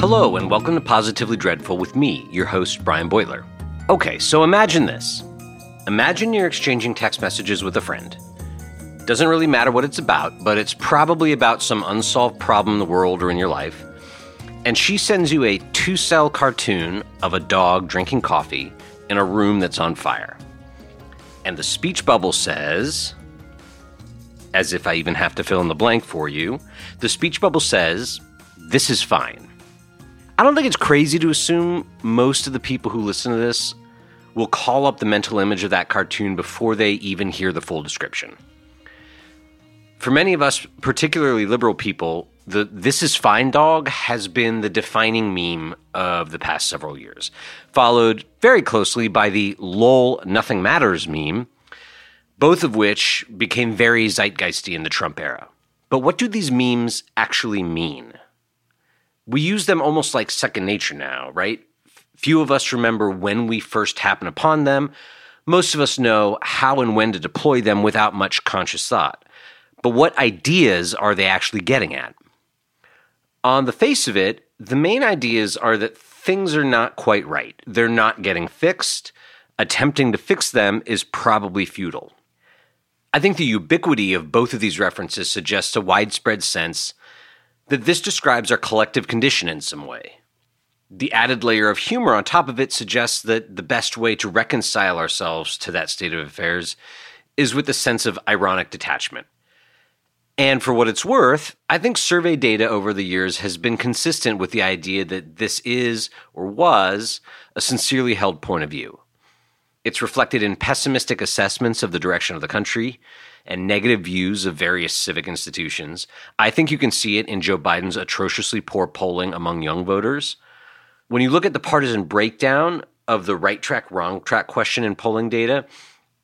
Hello, and welcome to Positively Dreadful with me, your host, Brian Beutler. Okay, so imagine this. Imagine you're exchanging text messages with a friend. Doesn't really matter what it's about, but it's probably about some unsolved problem in the world or in your life. And she sends you a two cell cartoon of a dog drinking coffee in a room that's on fire. And the speech bubble says, as if I even have to fill in the blank for you, the speech bubble says, This is fine. I don't think it's crazy to assume most of the people who listen to this will call up the mental image of that cartoon before they even hear the full description. For many of us, particularly liberal people, the This is Fine dog has been the defining meme of the past several years, followed very closely by the lol nothing matters meme, both of which became very zeitgeisty in the Trump era. But what do these memes actually mean? We use them almost like second nature now, right? Few of us remember when we first happened upon them. Most of us know how and when to deploy them without much conscious thought. But what ideas are they actually getting at? On the face of it, the main ideas are that things are not quite right. They're not getting fixed. Attempting to fix them is probably futile. I think the ubiquity of both of these references suggests a widespread sense that this describes our collective condition in some way. The added layer of humor on top of it suggests that the best way to reconcile ourselves to that state of affairs is with a sense of ironic detachment. And for what it's worth, I think survey data over the years has been consistent with the idea that this is, or was, a sincerely held point of view. It's reflected in pessimistic assessments of the direction of the country, and negative views of various civic institutions. I think you can see it in Joe Biden's atrociously poor polling among young voters. When you look at the partisan breakdown of the right track, wrong track question in polling data,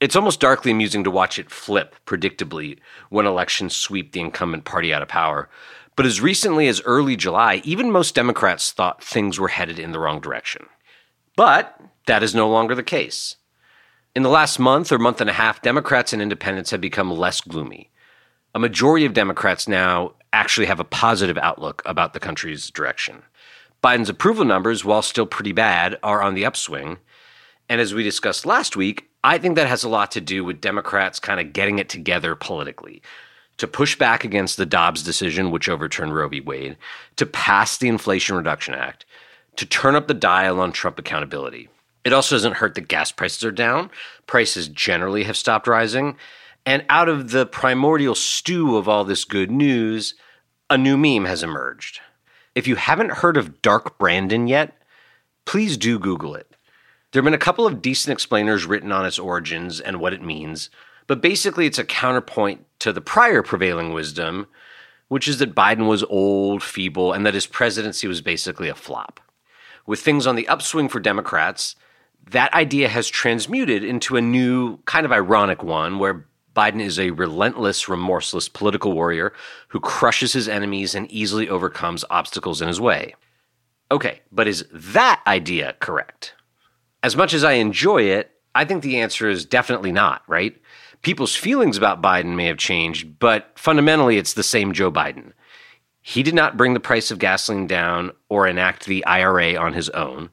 it's almost darkly amusing to watch it flip predictably when elections sweep the incumbent party out of power. But as recently as early July, even most Democrats thought things were headed in the wrong direction. But that is no longer the case. In the last month or month and a half, Democrats and independents have become less gloomy. A majority of Democrats now actually have a positive outlook about the country's direction. Biden's approval numbers, while still pretty bad, are on the upswing. And as we discussed last week, I think that has a lot to do with Democrats kind of getting it together politically to push back against the Dobbs decision, which overturned Roe v. Wade, to pass the Inflation Reduction Act, to turn up the dial on Trump accountability. It also doesn't hurt that gas prices are down. Prices generally have stopped rising. And out of the primordial stew of all this good news, a new meme has emerged. If you haven't heard of Dark Brandon yet, please do Google it. There have been a couple of decent explainers written on its origins and what it means, but basically it's a counterpoint to the prior prevailing wisdom, which is that Biden was old, feeble, and that his presidency was basically a flop. With things on the upswing for Democrats, that idea has transmuted into a new, kind of ironic one where Biden is a relentless, remorseless political warrior who crushes his enemies and easily overcomes obstacles in his way. Okay, but is that idea correct? As much as I enjoy it, I think the answer is definitely not, right? People's feelings about Biden may have changed, but fundamentally it's the same Joe Biden. He did not bring the price of gasoline down or enact the IRA on his own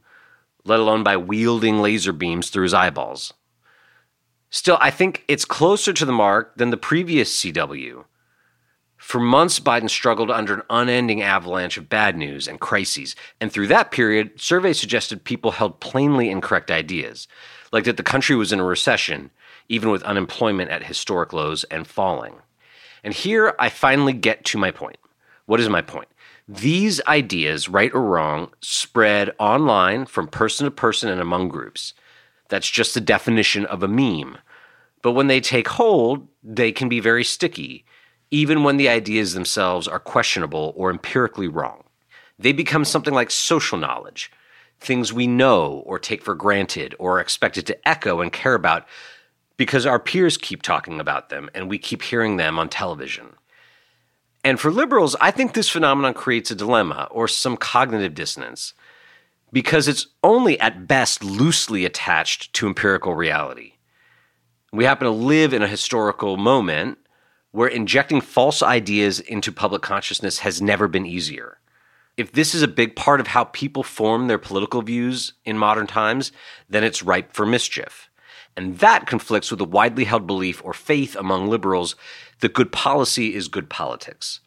let alone by wielding laser beams through his eyeballs. Still, I think it's closer to the mark than the previous CW. For months, Biden struggled under an unending avalanche of bad news and crises, and through that period, surveys suggested people held plainly incorrect ideas, like that the country was in a recession, even with unemployment at historic lows and falling. And here I finally get to my point. What is my point? These ideas, right or wrong, spread online from person to person and among groups. That's just the definition of a meme. But when they take hold, they can be very sticky, even when the ideas themselves are questionable or empirically wrong. They become something like social knowledge, things we know or take for granted or are expected to echo and care about because our peers keep talking about them and we keep hearing them on television. And for liberals, I think this phenomenon creates a dilemma or some cognitive dissonance because it's only at best loosely attached to empirical reality. We happen to live in a historical moment where injecting false ideas into public consciousness has never been easier. If this is a big part of how people form their political views in modern times, then it's ripe for mischief. And that conflicts with a widely held belief or faith among liberals that good policy is good politics,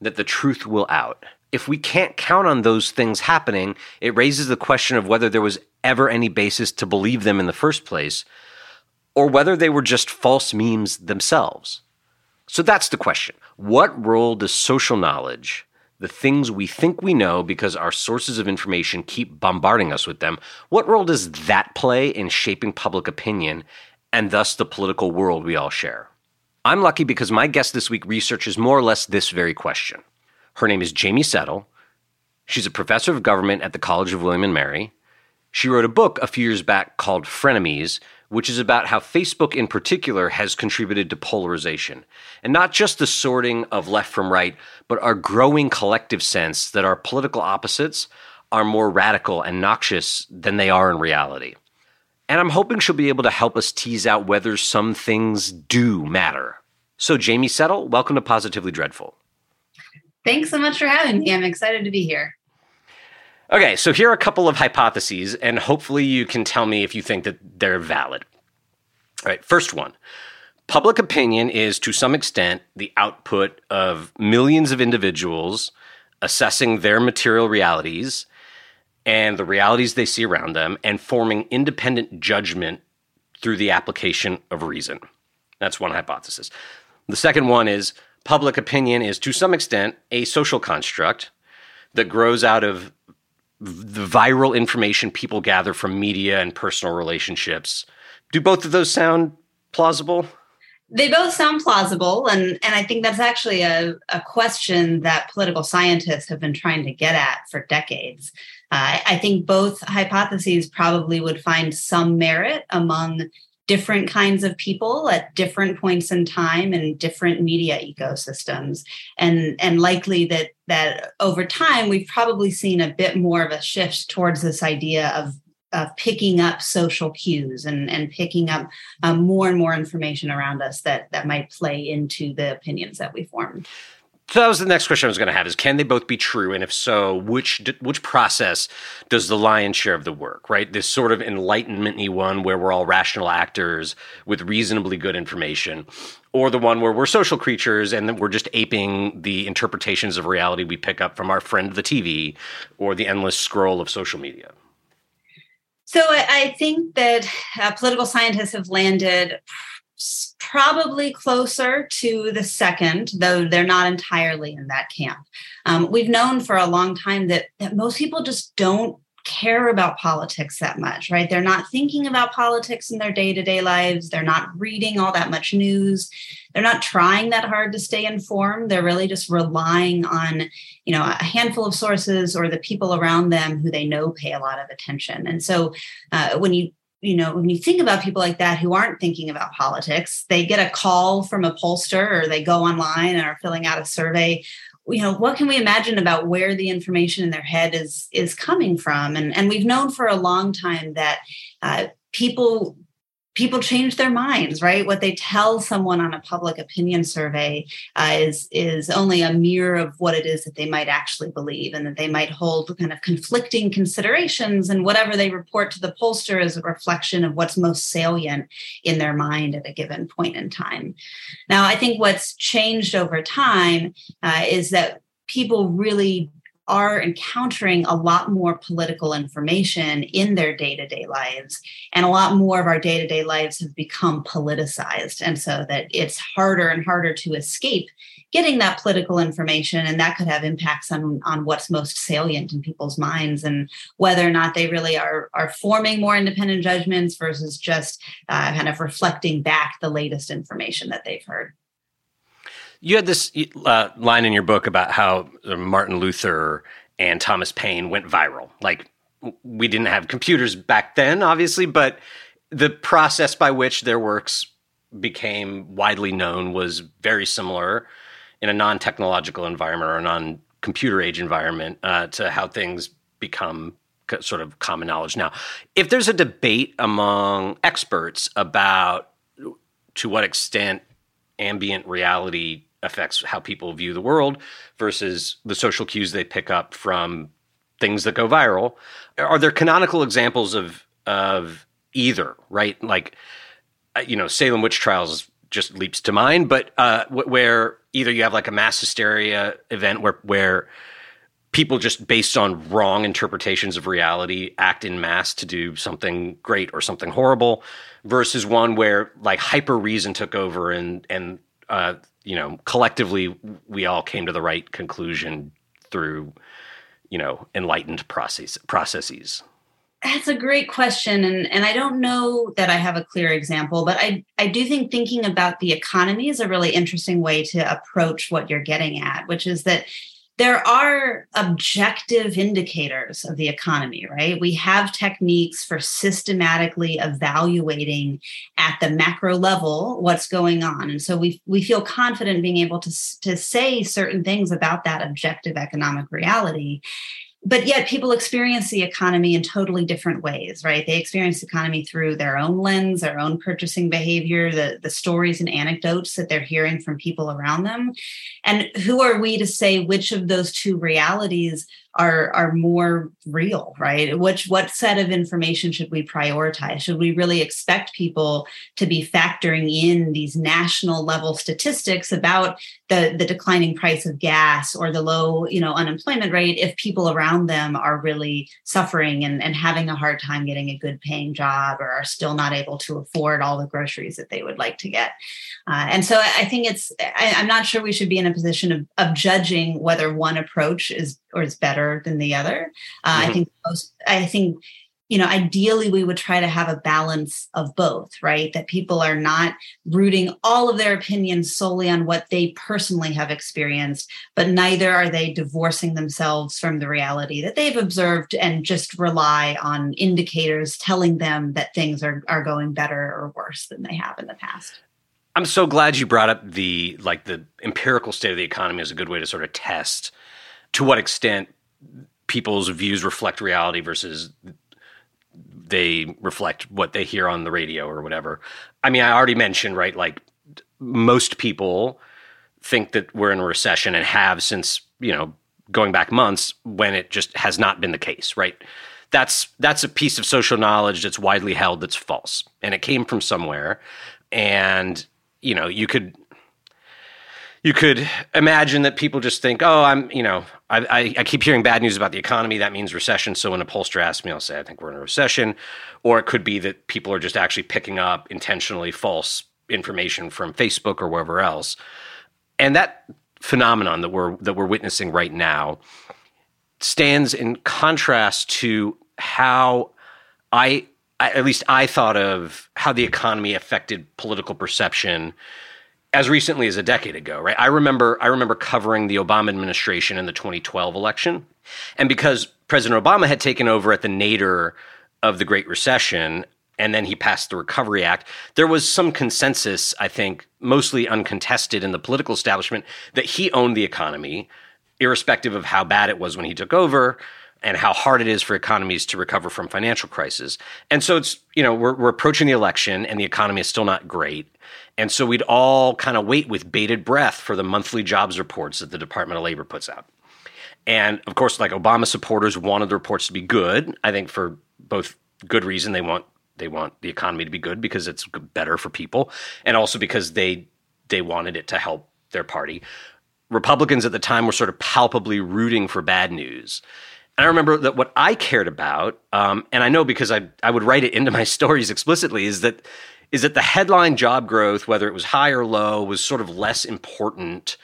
that the truth will out. If we can't count on those things happening, it raises the question of whether there was ever any basis to believe them in the first place, or whether they were just false memes themselves. So that's the question. What role does social knowledge, the things we think we know because our sources of information keep bombarding us with them, what role does that play in shaping public opinion and thus the political world we all share? I'm lucky because my guest this week researches more or less this very question. Her name is Jaime Settle. She's a professor of government at the College of William and Mary. She wrote a book a few years back called Frenemies, which is about how Facebook in particular has contributed to polarization. And not just the sorting of left from right, but our growing collective sense that our political opposites are more radical and noxious than they are in reality. And I'm hoping she'll be able to help us tease out whether some things do matter. So, Jaime Settle, welcome to Positively Dreadful. Thanks so much for having me. I'm excited to be here. Okay, so here are a couple of hypotheses, and hopefully you can tell me if you think that they're valid. All right, first one. Public opinion is to some extent the output of millions of individuals assessing their material realities and the realities they see around them and forming independent judgment through the application of reason. That's one hypothesis. The second one is public opinion is to some extent a social construct that grows out of the viral information people gather from media and personal relationships. Do both of those sound plausible? They both sound plausible, and, and I think that's actually a, a question that political scientists have been trying to get at for decades. Uh, I think both hypotheses probably would find some merit among different kinds of people at different points in time and different media ecosystems and and likely that that over time we've probably seen a bit more of a shift towards this idea of of picking up social cues and and picking up um, more and more information around us that that might play into the opinions that we form so that was the next question I was going to have: is can they both be true, and if so, which which process does the lion's share of the work? Right, this sort of enlightenmenty one where we're all rational actors with reasonably good information, or the one where we're social creatures and we're just aping the interpretations of reality we pick up from our friend the TV or the endless scroll of social media. So I think that uh, political scientists have landed probably closer to the second, though they're not entirely in that camp. Um, we've known for a long time that, that most people just don't care about politics that much, right? They're not thinking about politics in their day to day lives. They're not reading all that much news. They're not trying that hard to stay informed. They're really just relying on, you know, a handful of sources or the people around them who they know pay a lot of attention. And so uh, when you you know, when you think about people like that who aren't thinking about politics, they get a call from a pollster or they go online and are filling out a survey. You know, what can we imagine about where the information in their head is is coming from? And and we've known for a long time that uh, people people change their minds right? What they tell someone on a public opinion survey uh, is is only a mirror of what it is that they might actually believe and that they might hold kind of conflicting considerations and whatever they report to the pollster is a reflection of what's most salient in their mind at a given point in time. Now i think what's changed over time uh, is that people really are encountering a lot more political information in their day to day lives. And a lot more of our day to day lives have become politicized. And so that it's harder and harder to escape getting that political information. And that could have impacts on, on what's most salient in people's minds and whether or not they really are, are forming more independent judgments versus just uh, kind of reflecting back the latest information that they've heard. You had this uh, line in your book about how uh, Martin Luther and Thomas Paine went viral. Like, we didn't have computers back then, obviously, but the process by which their works became widely known was very similar in a non technological environment or a non computer age environment uh, to how things become sort of common knowledge now. If there's a debate among experts about to what extent ambient reality affects how people view the world versus the social cues they pick up from things that go viral. Are there canonical examples of of either, right? Like uh, you know, Salem witch trials just leaps to mind, but uh, where either you have like a mass hysteria event where where people just based on wrong interpretations of reality act in mass to do something great or something horrible versus one where like hyper reason took over and and uh, you know collectively we all came to the right conclusion through you know enlightened process processes. That's a great question and and I don't know that I have a clear example but I I do think thinking about the economy is a really interesting way to approach what you're getting at which is that there are objective indicators of the economy, right? We have techniques for systematically evaluating at the macro level what's going on. And so we, we feel confident being able to, to say certain things about that objective economic reality but yet people experience the economy in totally different ways right? They experience the economy through their own lens their own purchasing behavior the, the stories and anecdotes that they're hearing from people around them. And who are we to say which of those two realities are are more real right? Which what set of information should we prioritize? Should we really expect people to be factoring in these national level statistics about the the declining price of gas or the low you know unemployment rate if people around them are really suffering and, and having a hard time getting a good paying job or are still not able to afford all the groceries that they would like to get? Uh, and so I, I think it's I, i'm not sure we should be in a position of, of judging whether one approach is or is better than the other. Uh, mm-hmm. I think most, I think, you know, ideally we would try to have a balance of both, right? That people are not rooting all of their opinions solely on what they personally have experienced, but neither are they divorcing themselves from the reality that they've observed and just rely on indicators telling them that things are, are going better or worse than they have in the past. I'm so glad you brought up the like the empirical state of the economy as a good way to sort of test to what extent people's views reflect reality versus they reflect what they hear on the radio or whatever. I mean, I already mentioned, right? Like most people think that we're in a recession and have since, you know, going back months when it just has not been the case, right? That's that's a piece of social knowledge that's widely held that's false. And it came from somewhere. And, you know, you could you could imagine that people just think, oh, I'm, you know, I, I, I, keep hearing bad news about the economy. That means recession. So when a pollster asks me, I'll say, I think we're in a recession. Or it could be that people are just actually picking up intentionally false information from Facebook or wherever else. And that phenomenon that we're that we're witnessing right now stands in contrast to how I, I at least I thought of how the economy affected political perception as recently as a decade ago, right? I remember I remember covering the Obama administration in the 2012 election. And because President Obama had taken over at the nadir of the Great Recession and then he passed the Recovery Act, there was some consensus, I think, mostly uncontested in the political establishment that he owned the economy, irrespective of how bad it was when he took over and how hard it is for economies to recover from financial crisis. And so it's, you know, we're, we're approaching the election and the economy is still not great. And so we'd all kind of wait with bated breath for the monthly jobs reports that the Department of Labor puts out. And of course, like Obama supporters wanted the reports to be good. I think for both good reason they want they want the economy to be good because it's better for people, and also because they they wanted it to help their party. Republicans at the time were sort of palpably rooting for bad news. And I remember that what I cared about, um, and I know because I, I would write it into my stories explicitly, is that is that the headline job growth, whether it was high or low, was sort of less important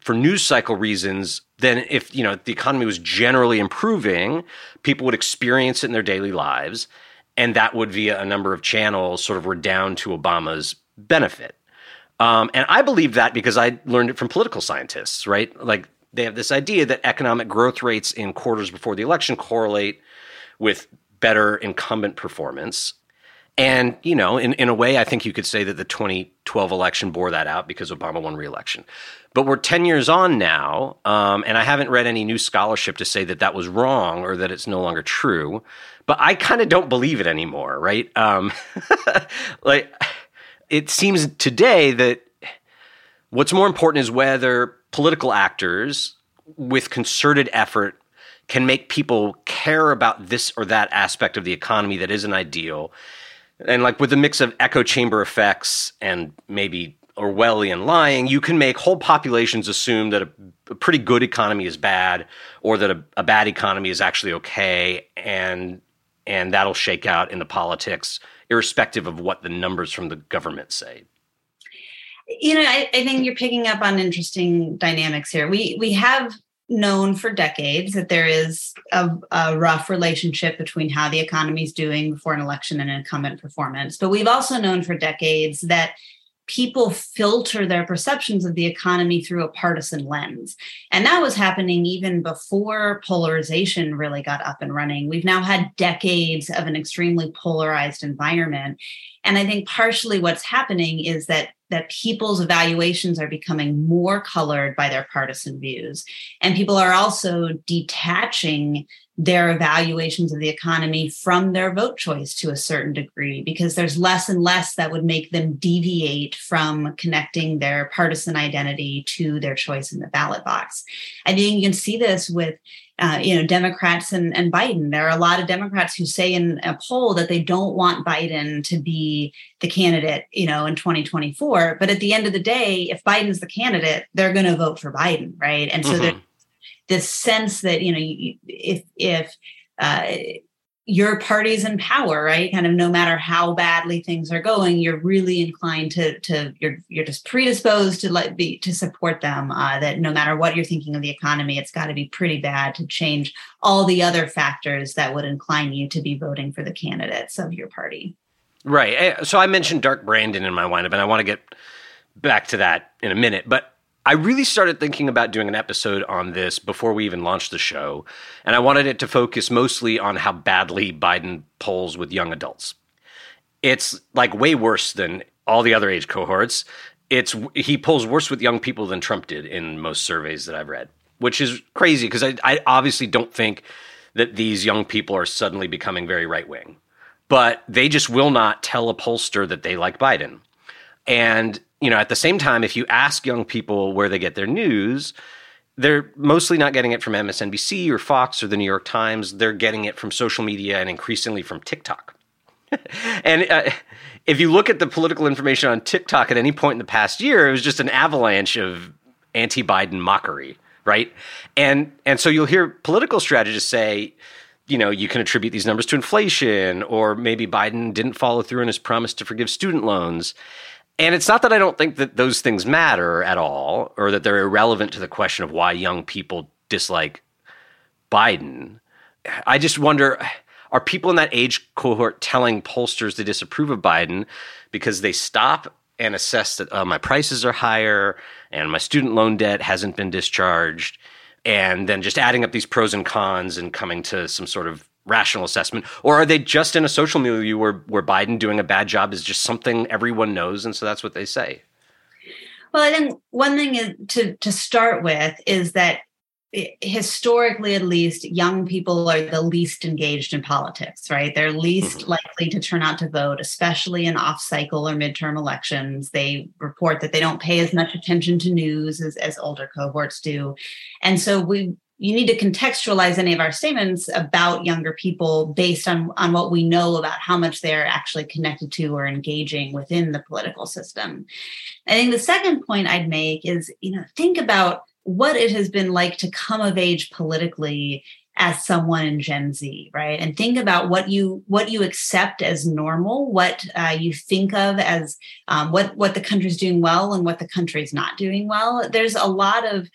for news cycle reasons than if you know the economy was generally improving, people would experience it in their daily lives, and that would via a number of channels sort of redound to Obama's benefit. Um, and I believe that because I learned it from political scientists, right? Like they have this idea that economic growth rates in quarters before the election correlate with better incumbent performance. And, you know, in, in a way, I think you could say that the 2012 election bore that out because Obama won reelection. But we're 10 years on now, um, and I haven't read any new scholarship to say that that was wrong or that it's no longer true. But I kind of don't believe it anymore, right? Um, like, it seems today that What's more important is whether political actors with concerted effort can make people care about this or that aspect of the economy that isn't ideal. And like with a mix of echo chamber effects and maybe Orwellian lying, you can make whole populations assume that a, a pretty good economy is bad or that a, a bad economy is actually okay and and that'll shake out in the politics irrespective of what the numbers from the government say you know I, I, think you're picking up on interesting dynamics here we we have known for decades that there is a, a, rough relationship between how the economy is doing before an election and incumbent performance. But we've also known for decades that people filter their perceptions of the economy through a partisan lens. And that was happening even before polarization really got up and running. We've now had decades of an extremely polarized environment. And I think partially what's happening is that that people's evaluations are becoming more colored by their partisan views. And people are also detaching their evaluations of the economy from their vote choice to a certain degree because there's less and less that would make them deviate from connecting their partisan identity to their choice in the ballot box. I think you can see this with uh, you know Democrats and, and Biden. There are a lot of Democrats who say in a poll that they don't want Biden to be the candidate, you know, in 2024. But at the end of the day, if Biden's the candidate, they're going to vote for Biden, right? And so mm-hmm this sense that you know if if uh, your party's in power right kind of no matter how badly things are going you're really inclined to to you're you're just predisposed to let be to support them uh, that no matter what you're thinking of the economy it's got to be pretty bad to change all the other factors that would incline you to be voting for the candidates of your party. Right eh, so i mentioned dark brandon in my windup and i want to get back to that in a minute but I really started thinking about doing an episode on this before we even launched the show, and I wanted it to focus mostly on how badly Biden polls with young adults. It's like way worse than all the other age cohorts. It's he polls worse with young people than Trump did in most surveys that I've read, which is crazy because I, I obviously don't think that these young people are suddenly becoming very right wing, but they just will not tell a pollster that they like Biden. And you know, at the same time, if you ask young people where they get their news, they're mostly not getting it from MSNBC or Fox or the New York Times. They're getting it from social media and increasingly from TikTok. and uh, if you look at the political information on TikTok at any point in the past year, it was just an avalanche of anti-Biden mockery, right? And and so you'll hear political strategists say, you know, you can attribute these numbers to inflation, or maybe Biden didn't follow through on his promise to forgive student loans. And it's not that I don't think that those things matter at all or that they're irrelevant to the question of why young people dislike Biden. I just wonder are people in that age cohort telling pollsters to disapprove of Biden because they stop and assess that oh, my prices are higher and my student loan debt hasn't been discharged? And then just adding up these pros and cons and coming to some sort of rational assessment, or are they just in a social milieu where where Biden doing a bad job is just something everyone knows, and so that's what they say? Well, I think one thing is to to start with is that historically at least young people are the least engaged in politics right they're least mm-hmm. likely to turn out to vote especially in off cycle or midterm elections they report that they don't pay as much attention to news as, as older cohorts do and so we you need to contextualize any of our statements about younger people based on, on what we know about how much they're actually connected to or engaging within the political system. I think the second point I'd make is, you know, think about what it has been like to come of age politically as someone in Gen Z, right? And think about what you what you accept as normal, what uh, you think of as um, what what the country's doing well and what the country's not doing well. There's a lot of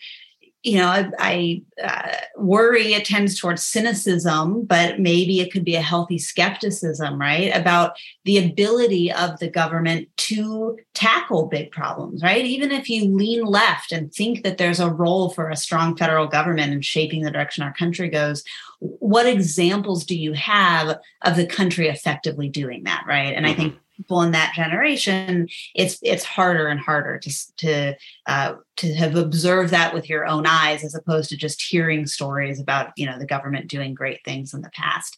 you know, I, I uh, worry it tends towards cynicism, but maybe it could be a healthy skepticism, right? About the ability of the government to tackle big problems, right? Even if you lean left and think that there's a role for a strong federal government in shaping the direction our country goes, what examples do you have of the country effectively doing that, right? And mm-hmm. I think people in that generation, it's it's harder and harder to to uh, to have observed that with your own eyes as opposed to just hearing stories about you know the government doing great things in the past.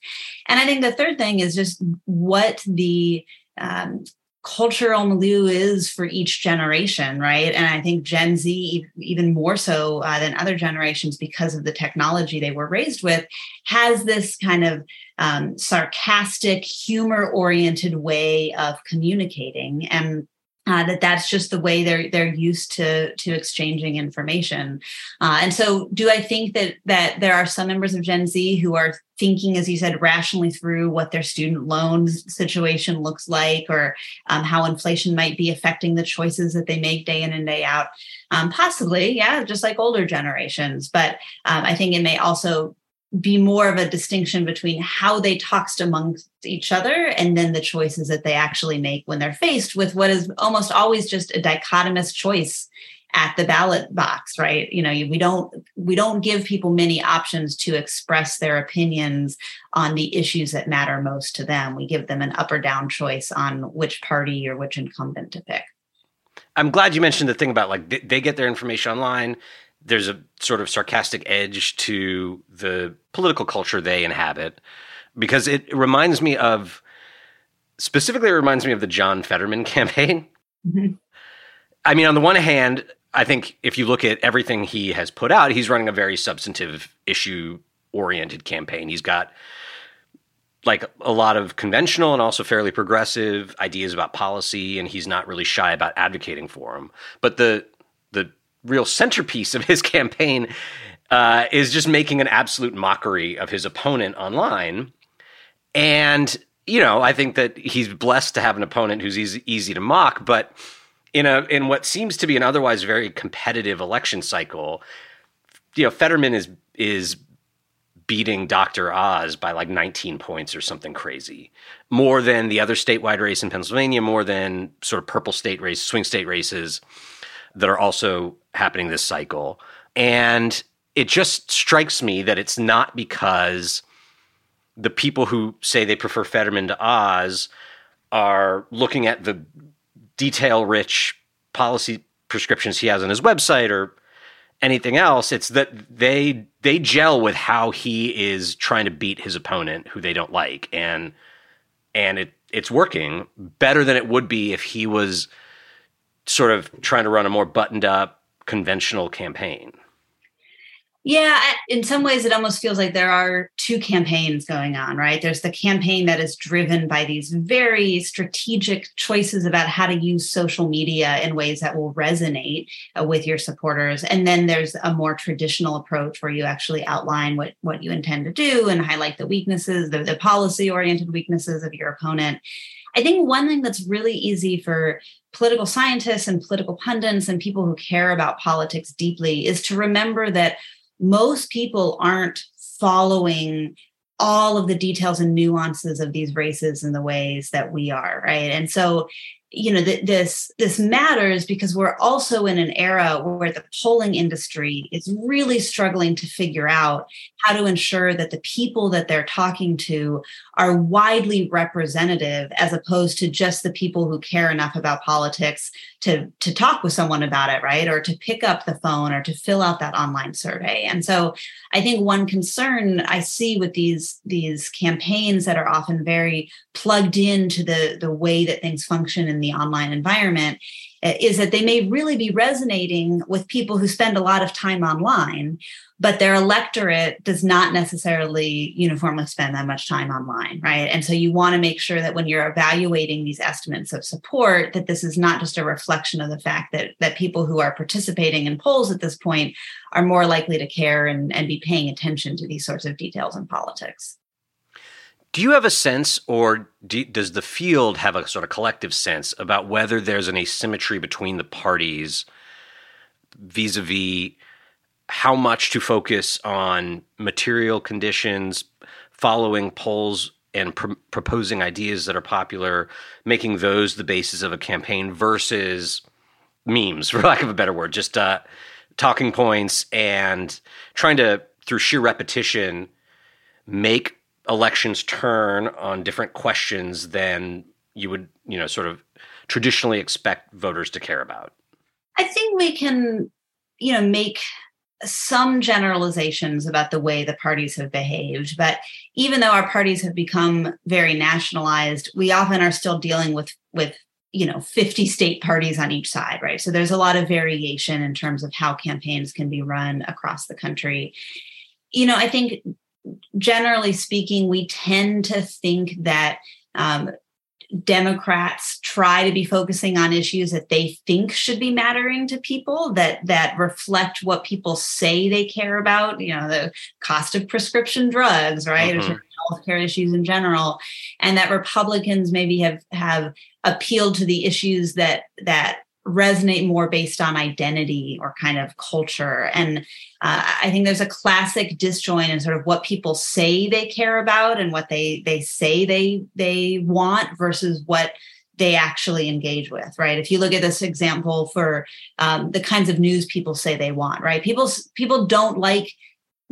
And I think the third thing is just what the um, cultural milieu is for each generation, right? And I think Gen Z, even more so uh, than other generations, because of the technology they were raised with, has this kind of um, sarcastic, humor oriented way of communicating. And uh, that that's just the way they're they're used to to exchanging information. Uh, and so do i think that that there are some members of gen z who are thinking as you said rationally through what their student loans situation looks like or um, how inflation might be affecting the choices that they make day in and day out? Um, possibly yeah just like older generations. But um, i think it may also be more of a distinction between how they talked amongst each other and then the choices that they actually make when they're faced with what is almost always just a dichotomous choice at the ballot box right? You know we don't we don't give people many options to express their opinions on the issues that matter most to them. We give them an up or down choice on which party or which incumbent to pick. I'm glad you mentioned the thing about like they get their information online there's a sort of sarcastic edge to the political culture they inhabit because it reminds me of specifically it reminds me of the John Fetterman campaign. Mm-hmm. I mean, on the one hand, I think if you look at everything he has put out, he's running a very substantive issue oriented campaign. He's got like a lot of conventional and also fairly progressive ideas about policy and he's not really shy about advocating for them. But the the real centerpiece of his campaign uh, is just making an absolute mockery of his opponent online. And, you know, I think that he's blessed to have an opponent who's easy, easy to mock, but in a in what seems to be an otherwise very competitive election cycle, you know, Fetterman is is beating Dr. Oz by like 19 points or something crazy. More than the other statewide race in Pennsylvania, more than sort of purple state race, swing state races that are also happening this cycle. And it just strikes me that it's not because the people who say they prefer Fetterman to Oz are looking at the detail rich policy prescriptions he has on his website or anything else it's that they they gel with how he is trying to beat his opponent who they don't like and and it it's working better than it would be if he was sort of trying to run a more buttoned up conventional campaign. Yeah, in some ways, it almost feels like there are two campaigns going on, right? There's the campaign that is driven by these very strategic choices about how to use social media in ways that will resonate uh, with your supporters. And then there's a more traditional approach where you actually outline what, what you intend to do and highlight the weaknesses, the, the policy oriented weaknesses of your opponent. I think one thing that's really easy for political scientists and political pundits and people who care about politics deeply is to remember that most people aren't following all of the details and nuances of these races in the ways that we are right? And so you know th- this this matters because we're also in an era where the polling industry is really struggling to figure out how to ensure that the people that they're talking to are widely representative as opposed to just the people who care enough about politics to to talk with someone about it right? Or to pick up the phone or to fill out that online survey. And so i think one concern i see with these these campaigns that are often very plugged into the the way that things function in the online environment Uh, is that they may really be resonating with people who spend a lot of time online but their electorate does not necessarily uniformly spend that much time online right? And so you want to make sure that when you're evaluating these estimates of support that this is not just a reflection of the fact that that people who are participating in polls at this point are more likely to care and, and be paying attention to these sorts of details in politics do you have a sense, or do, does the field have a sort of collective sense about whether there's an asymmetry between the parties vis a vis how much to focus on material conditions, following polls and pr- proposing ideas that are popular, making those the basis of a campaign versus memes, for lack of a better word, just uh, talking points and trying to, through sheer repetition, make elections turn on different questions than you would, you know, sort of traditionally expect voters to care about? I think we can, you know, make some generalizations about the way the parties have behaved. But even though our parties have become very nationalized, we often are still dealing with with you know 50 state parties on each side right so there's a lot of variation in terms of how campaigns can be run across the country you know i think generally speaking we tend to think that um, democrats try to be focusing on issues that they think should be mattering to people that that reflect what people say they care about you know the cost of prescription drugs right mm-hmm. healthcare issues in general and that republicans maybe have have appealed to the issues that that resonate more based on identity or kind of culture. And uh, i think there's a classic disjoint in sort of what people say they care about and what they they say they they want versus what they actually engage with right? If you look at this example for um, the kinds of news people say they want right? People people don't like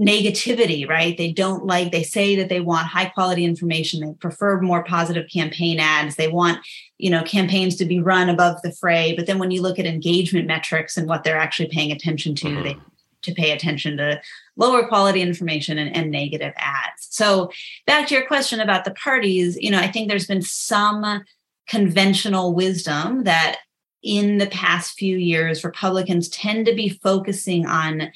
negativity, right? They don't like, they say that they want high quality information. They prefer more positive campaign ads. They want, you know, campaigns to be run above the fray. But then when you look at engagement metrics and what they're actually paying attention to, mm-hmm. they to pay attention to lower quality information and, and negative ads. So back to your question about the parties, you know, I think there's been some conventional wisdom that in the past few years, Republicans tend to be focusing on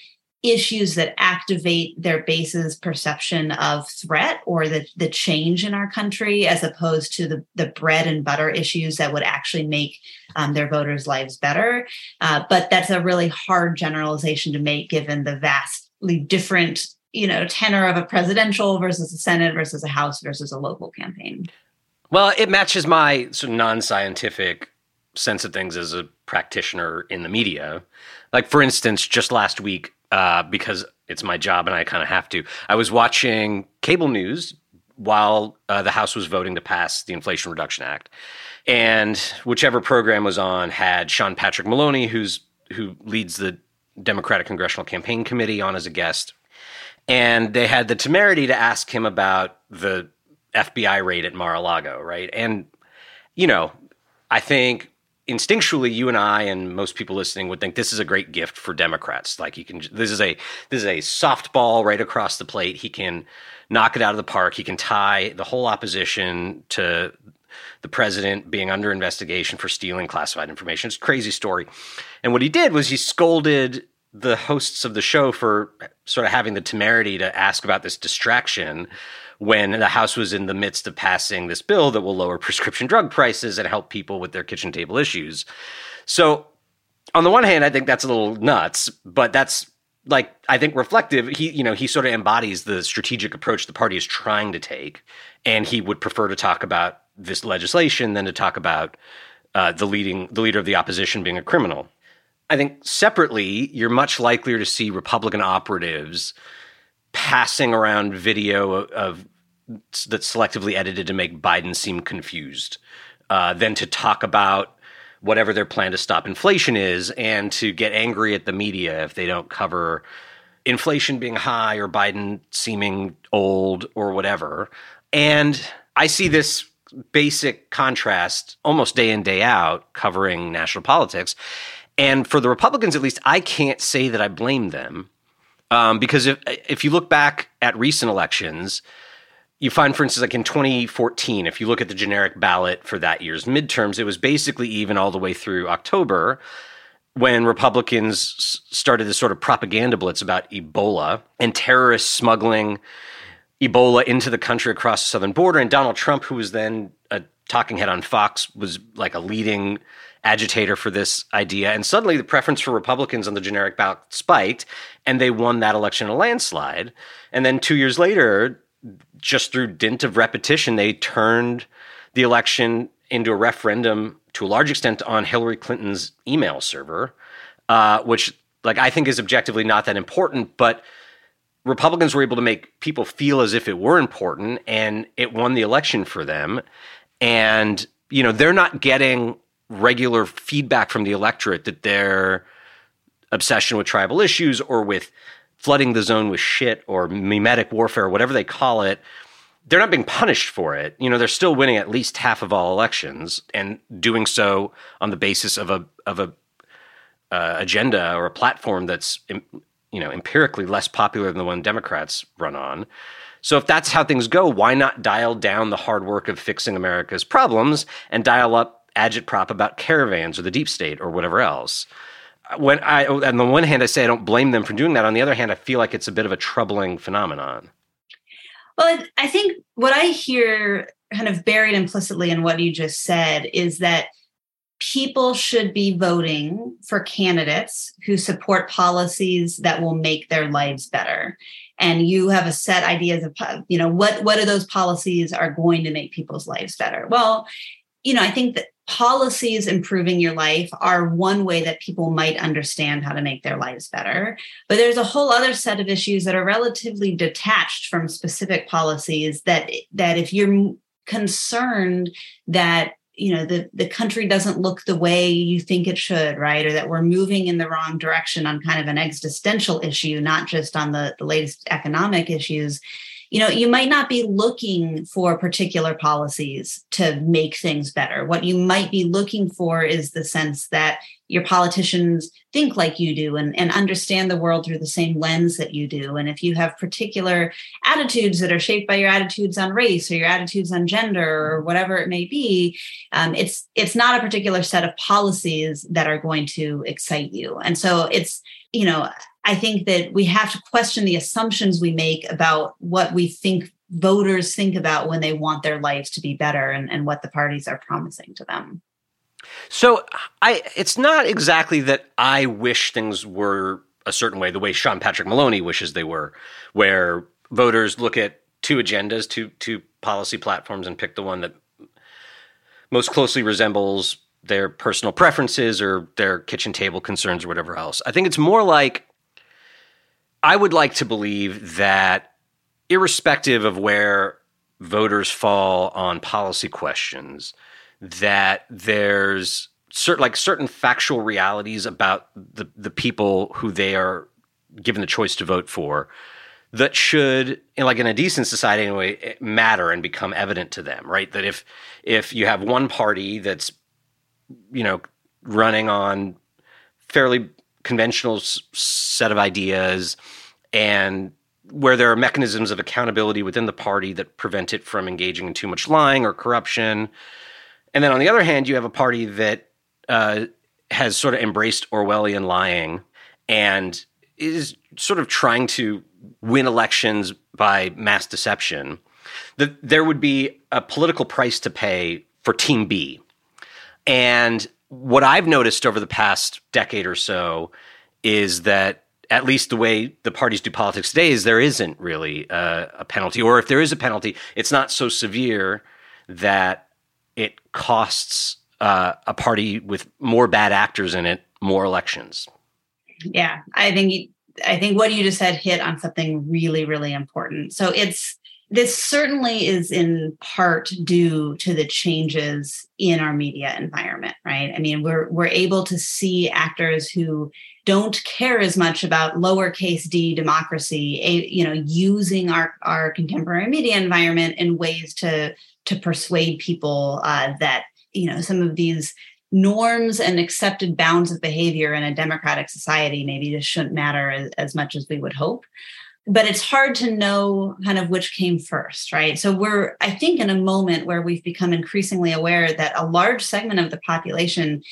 issues that activate their base's perception of threat or the, the change in our country as opposed to the, the bread and butter issues that would actually make um, their voters' lives better. Uh, but that's a really hard generalization to make given the vastly different you know tenor of a presidential versus a senate versus a house versus a local campaign well it matches my sort of non-scientific sense of things as a practitioner in the media like for instance just last week uh, because it's my job and I kind of have to. I was watching cable news while uh, the House was voting to pass the Inflation Reduction Act, and whichever program was on had Sean Patrick Maloney, who's who leads the Democratic Congressional Campaign Committee, on as a guest, and they had the temerity to ask him about the FBI raid at Mar-a-Lago, right? And you know, I think instinctually you and I and most people listening would think this is a great gift for Democrats. Like he can this is a this is a softball right across the plate. He can knock it out of the park. He can tie the whole opposition to the president being under investigation for stealing classified information. It's a crazy story. And what he did was he scolded the hosts of the show for sort of having the temerity to ask about this distraction when the House was in the midst of passing this bill that will lower prescription drug prices and help people with their kitchen table issues. So, on the one hand, I think that's a little nuts, but that's like I think reflective. He, you know, he sort of embodies the strategic approach the party is trying to take, and he would prefer to talk about this legislation than to talk about uh, the leading the leader of the opposition being a criminal. I think separately, you're much likelier to see Republican operatives passing around video of, of that's selectively edited to make Biden seem confused uh, than to talk about whatever their plan to stop inflation is and to get angry at the media if they don't cover inflation being high or Biden seeming old or whatever. And I see this basic contrast almost day in, day out covering national politics. And for the Republicans, at least, I can't say that I blame them um, because if if you look back at recent elections, you find, for instance, like in 2014, if you look at the generic ballot for that year's midterms, it was basically even all the way through October when Republicans started this sort of propaganda blitz about Ebola and terrorists smuggling Ebola into the country across the southern border. And Donald Trump, who was then a talking head on Fox, was like a leading agitator for this idea. And suddenly the preference for Republicans on the generic ballot spiked, and they won that election in a landslide. And then two years later, just through dint of repetition, they turned the election into a referendum to a large extent on Hillary Clinton's email server, uh, which, like, I think is objectively not that important, but Republicans were able to make people feel as if it were important, and it won the election for them. And you know, they're not getting regular feedback from the electorate that their obsession with tribal issues or with flooding the zone with shit or memetic warfare, whatever they call it, they're not being punished for it. You know, they're still winning at least half of all elections and doing so on the basis of a of a uh, agenda or a platform that's you know empirically less popular than the one Democrats run on. So if that's how things go, why not dial down the hard work of fixing America's problems and dial up agitprop about caravans or the deep state or whatever else. When I, on the one hand, I say I don't blame them for doing that. On the other hand, I feel like it's a bit of a troubling phenomenon. Well, I think what I hear kind of buried implicitly in what you just said is that people should be voting for candidates who support policies that will make their lives better and you have a set ideas of you know what what are those policies are going to make people's lives better well you know i think that policies improving your life are one way that people might understand how to make their lives better. But there's a whole other set of issues that are relatively detached from specific policies that that if you're concerned that you know the the country doesn't look the way you think it should right or that we're moving in the wrong direction on kind of an existential issue not just on the, the latest economic issues you know you might not be looking for particular policies to make things better. What you might be looking for is the sense that your politicians think like you do and, and understand the world through the same lens that you do. And if you have particular attitudes that are shaped by your attitudes on race or your attitudes on gender or whatever it may be um, it's it's not a particular set of policies that are going to excite you. And so it's you know I think that we have to question the assumptions we make about what we think voters think about when they want their lives to be better and, and what the parties are promising to them. So I it's not exactly that I wish things were a certain way, the way Sean Patrick Maloney wishes they were, where voters look at two agendas, two two policy platforms, and pick the one that most closely resembles their personal preferences or their kitchen table concerns or whatever else. I think it's more like I would like to believe that, irrespective of where voters fall on policy questions, that there's certain like certain factual realities about the the people who they are given the choice to vote for that should in like in a decent society anyway eh, matter and become evident to them right? That if if you have one party that's you know running on fairly conventional s- set of ideas and where there are mechanisms of accountability within the party that prevent it from engaging in too much lying or corruption. And then on the other hand, you have a party that uh, has sort of embraced Orwellian lying and is sort of trying to win elections by mass deception. That there would be a political price to pay for Team B. And what I've noticed over the past decade or so is that at least the way the parties do politics today is there isn't really a, a penalty, or if there is a penalty, it's not so severe that it costs uh, a party with more bad actors in it more elections. Yeah, I think I think what you just said hit on something really, really important. So it's this certainly is in part due to the changes in our media environment, right? I mean, we're we're able to see actors who don't care as much about lowercase d democracy, a, you know, using our our contemporary media environment in ways to to persuade people uh, that you know some of these norms and accepted bounds of behavior in a democratic society maybe just shouldn't matter as, as much as we would hope but it's hard to know kind of which came first, right? So we're, I think, in a moment where we've become increasingly aware that a large segment of the population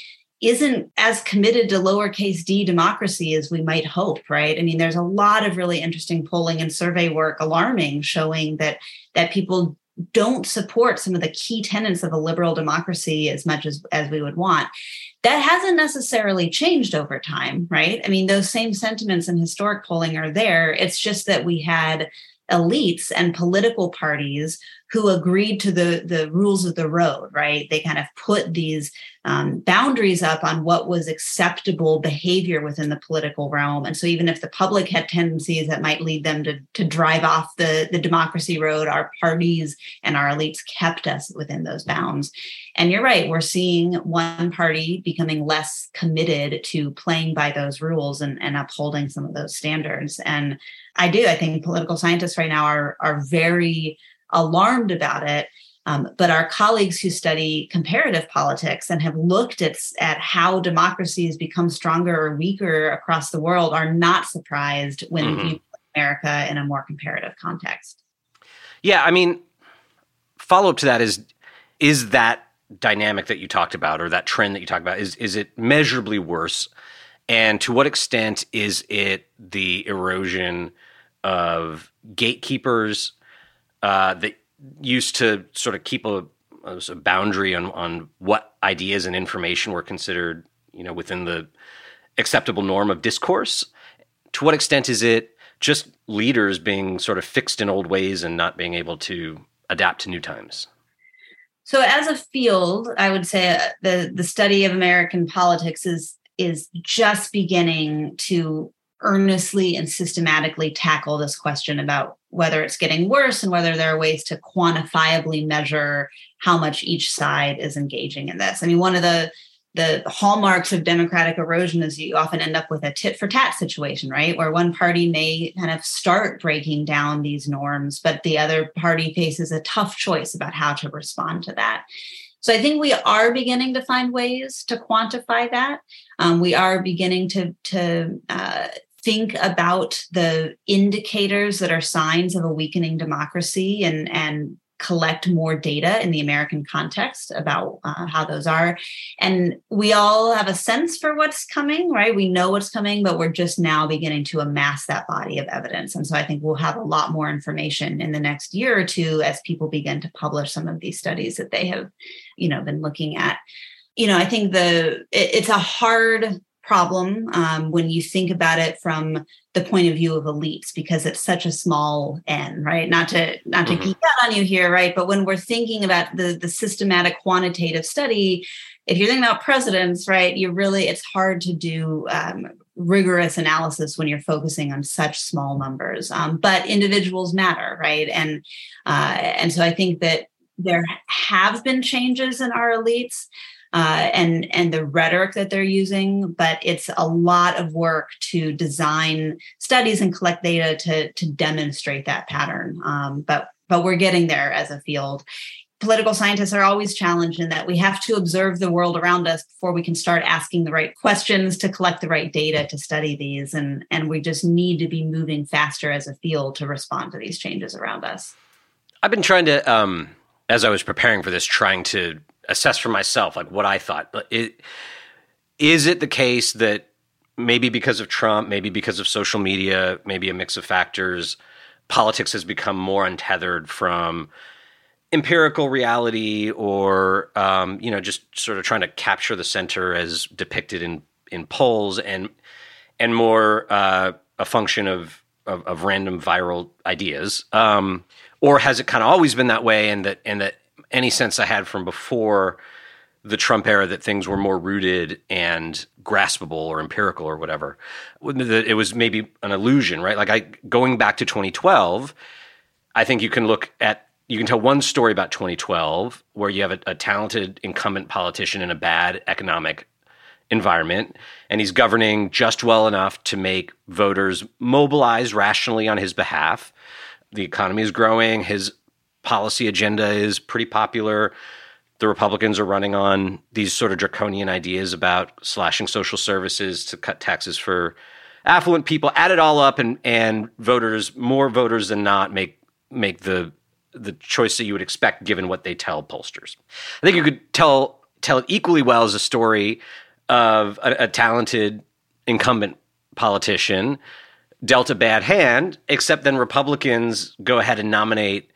isn't as committed to lowercase d democracy as we might hope, right? I mean, there's a lot of really interesting polling and survey work alarming showing that that people don't support some of the key tenets of a liberal democracy as much as, as we would want that hasn't necessarily changed over time, right? I mean, those same sentiments in historic polling are there. It's just that we had elites and political parties who agreed to the the rules of the road right? They kind of put these um, boundaries up on what was acceptable behavior within the political realm. And so even if the public had tendencies that might lead them to, to drive off the, the democracy road our parties and our elites kept us within those bounds. And you're right we're seeing one party becoming less committed to playing by those rules and, and upholding some of those standards. And i do i think political scientists right now are are very alarmed about it. Um, but our colleagues who study comparative politics and have looked at, at how democracies become stronger or weaker across the world are not surprised when mm-hmm. you America in a more comparative context. Yeah, I mean, follow up to that is is that dynamic that you talked about or that trend that you talked about is is it measurably worse and to what extent is it the erosion of gatekeepers uh, that used to sort of keep a, a, boundary on, on what ideas and information were considered, you know, within the acceptable norm of discourse? To what extent is it just leaders being sort of fixed in old ways and not being able to adapt to new times? So, as a field, I would say uh, the the study of American politics is is just beginning to earnestly and systematically tackle this question about whether it's getting worse and whether there are ways to quantifiably measure how much each side is engaging in this. I mean, one of the the hallmarks of democratic erosion is you often end up with a tit for tat situation, right? Where one party may kind of start breaking down these norms, but the other party faces a tough choice about how to respond to that. So I think we are beginning to find ways to quantify that. Um, we are beginning to to uh, think about the indicators that are signs of a weakening democracy and and collect more data in the American context about uh, how those are. And we all have a sense for what's coming, right? We know what's coming, but we're just now beginning to amass that body of evidence. And so I think we'll have a lot more information in the next year or two as people begin to publish some of these studies that they have, you know, been looking at. You know, I think the it, it's a hard problem um, when you think about it from the point of view of elites because it's such a small n right? Not to not to mm-hmm. geek out on you here right? But when we're thinking about the the systematic quantitative study if you're thinking about presidents right you really it's hard to do um, rigorous analysis when you're focusing on such small numbers. Um, but individuals matter right? And uh, and so i think that there have been changes in our elites uh, and and the rhetoric that they're using but it's a lot of work to design studies and collect data to to demonstrate that pattern. Um, but but we're getting there as a field. Political scientists are always challenged in that we have to observe the world around us before we can start asking the right questions to collect the right data to study these. And and we just need to be moving faster as a field to respond to these changes around us. I've been trying to um as i was preparing for this trying to assess for myself like what I thought. But it, is it the case that maybe because of Trump, maybe because of social media, maybe a mix of factors, politics has become more untethered from empirical reality or um, you know just sort of trying to capture the center as depicted in in polls and and more uh, a function of, of, of random viral ideas um, or has it kind of always been that way and that and that any sense I had from before the Trump era that things were more rooted and graspable or empirical or whatever. It was maybe an illusion, right? Like I going back to 2012, I think you can look at you can tell one story about 2012 where you have a, a talented incumbent politician in a bad economic environment and he's governing just well enough to make voters mobilize rationally on his behalf. The economy is growing, his policy agenda is pretty popular. The Republicans are running on these sort of draconian ideas about slashing social services to cut taxes for affluent people. Add it all up, and and voters, more voters than not, make make the the choice that you would expect given what they tell pollsters. I think you could tell tell it equally well as a story of a, a talented incumbent politician dealt a bad hand, except then Republicans go ahead and nominate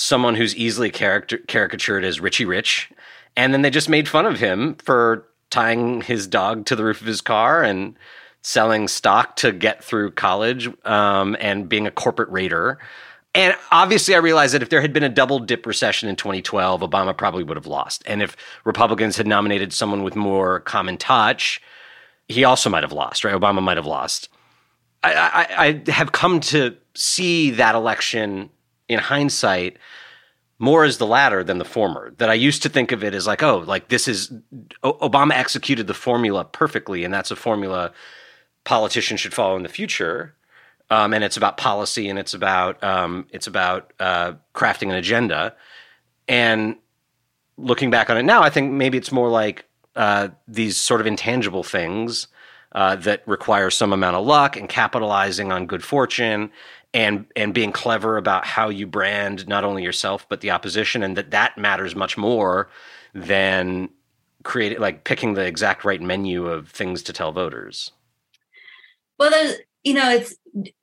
someone who's easily caricatured as Richie Rich, and then they just made fun of him for tying his dog to the roof of his car and selling stock to get through college um, and being a corporate raider. And obviously, I realized that if there had been a double dip recession in 2012, Obama probably would have lost. And if Republicans had nominated someone with more common touch, he also might have lost, right? Obama might have lost. I, I, I have come to see that election in hindsight more as the latter than the former. That I used to think of it as like, oh, like this is Obama executed the formula perfectly, and that's a formula politicians should follow in the future. Um, and it's about policy, and it's about um, it's about uh, crafting an agenda. And looking back on it now, I think maybe it's more like uh, these sort of intangible things uh, that require some amount of luck and capitalizing on good fortune and and being clever about how you brand not only yourself but the opposition and that that matters much more than creating like picking the exact right menu of things to tell voters? Well, there's you know, it's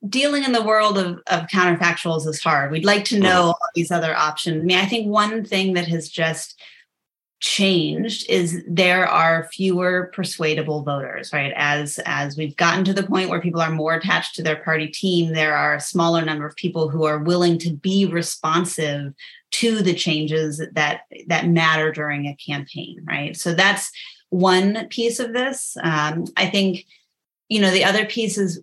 dealing in the world of, of counterfactuals is hard. We'd like to mm-hmm. know all these other options. I mean, I think one thing that has just changed is there are fewer persuadable voters right? As as we've gotten to the point where people are more attached to their party team there are a smaller number of people who are willing to be responsive to the changes that that matter during a campaign right? So that's one piece of this. Um, i think you know the other piece is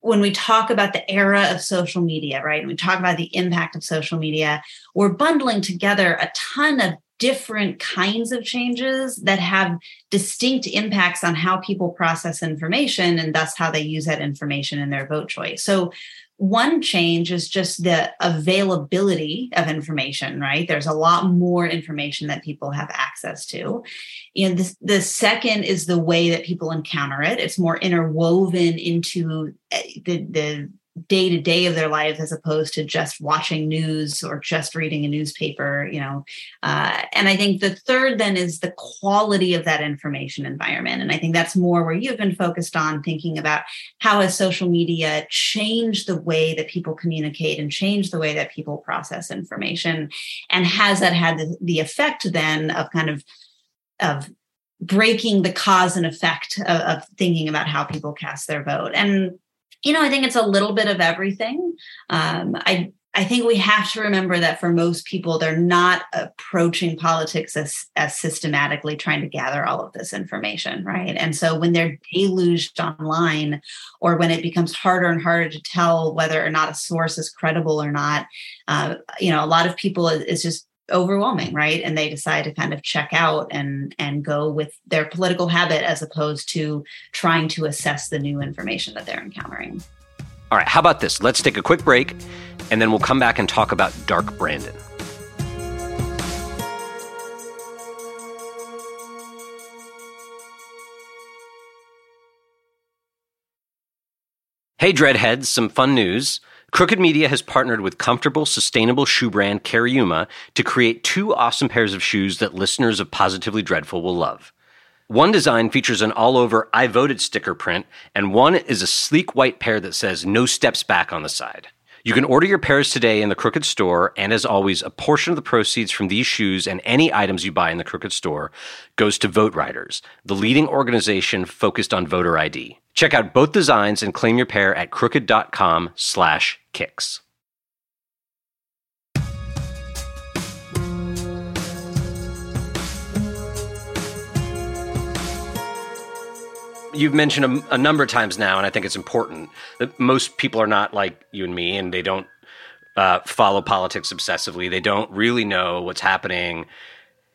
when we talk about the era of social media, right, and we talk about the impact of social media, we're bundling together a ton of different kinds of changes that have distinct impacts on how people process information and thus how they use that information in their vote choice. So one change is just the availability of information right? There's a lot more information that people have access to. And the, the second is the way that people encounter it. It's more interwoven into eh, the the day to day of their lives as opposed to just watching news or just reading a newspaper you know uh, and i think the third then is the quality of that information environment and i think that's more where you've been focused on thinking about how has social media changed the way that people communicate and changed the way that people process information and has that had the, the effect then of kind of of breaking the cause and effect of, of thinking about how people cast their vote? And you know, I think it's a little bit of everything. Um, I I think we have to remember that for most people, they're not approaching politics as, as systematically trying to gather all of this information, right? And so when they're deluged online, or when it becomes harder and harder to tell whether or not a source is credible or not, uh, you know, a lot of people is just overwhelming right? And they decide to kind of check out and and go with their political habit as opposed to trying to assess the new information that they're encountering. All right how about this? Let's take a quick break and then we'll come back and talk about dark brandon. Hey, Dreadheads, some fun news. Crooked Media has partnered with comfortable, sustainable shoe brand Cariuma to create two awesome pairs of shoes that listeners of Positively Dreadful will love. One design features an all over I voted sticker print, and one is a sleek white pair that says no steps back on the side. You can order your pairs today in the Crooked Store, and as always, a portion of the proceeds from these shoes and any items you buy in the Crooked Store goes to Vote Riders, the leading organization focused on voter ID. Check out both designs and claim your pair at crooked.com You've mentioned a, a, number of times now, and I think it's important that most people are not like you and me, and they don't uh, follow politics obsessively. They don't really know what's happening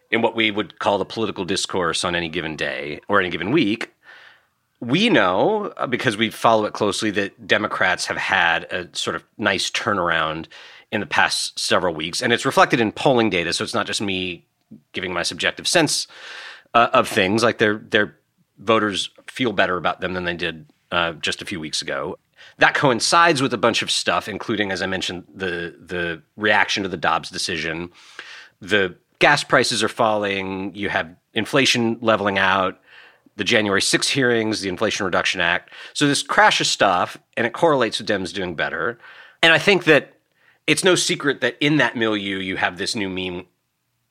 in what we would call the political discourse on any given day or any given week we know uh, because we follow it closely that Democrats have had a sort of nice turnaround in the past several weeks, and it's reflected in polling data. So it's not just me giving my subjective sense uh, of things. Like their their voters feel better about them than they did uh, just a few weeks ago. That coincides with a bunch of stuff, including, as I mentioned, the the reaction to the Dobbs decision. The gas prices are falling. You have inflation leveling out the January 6 hearings, the Inflation Reduction Act. So this crash of stuff, and it correlates with Dems doing better. And I think that it's no secret that in that milieu, you have this new meme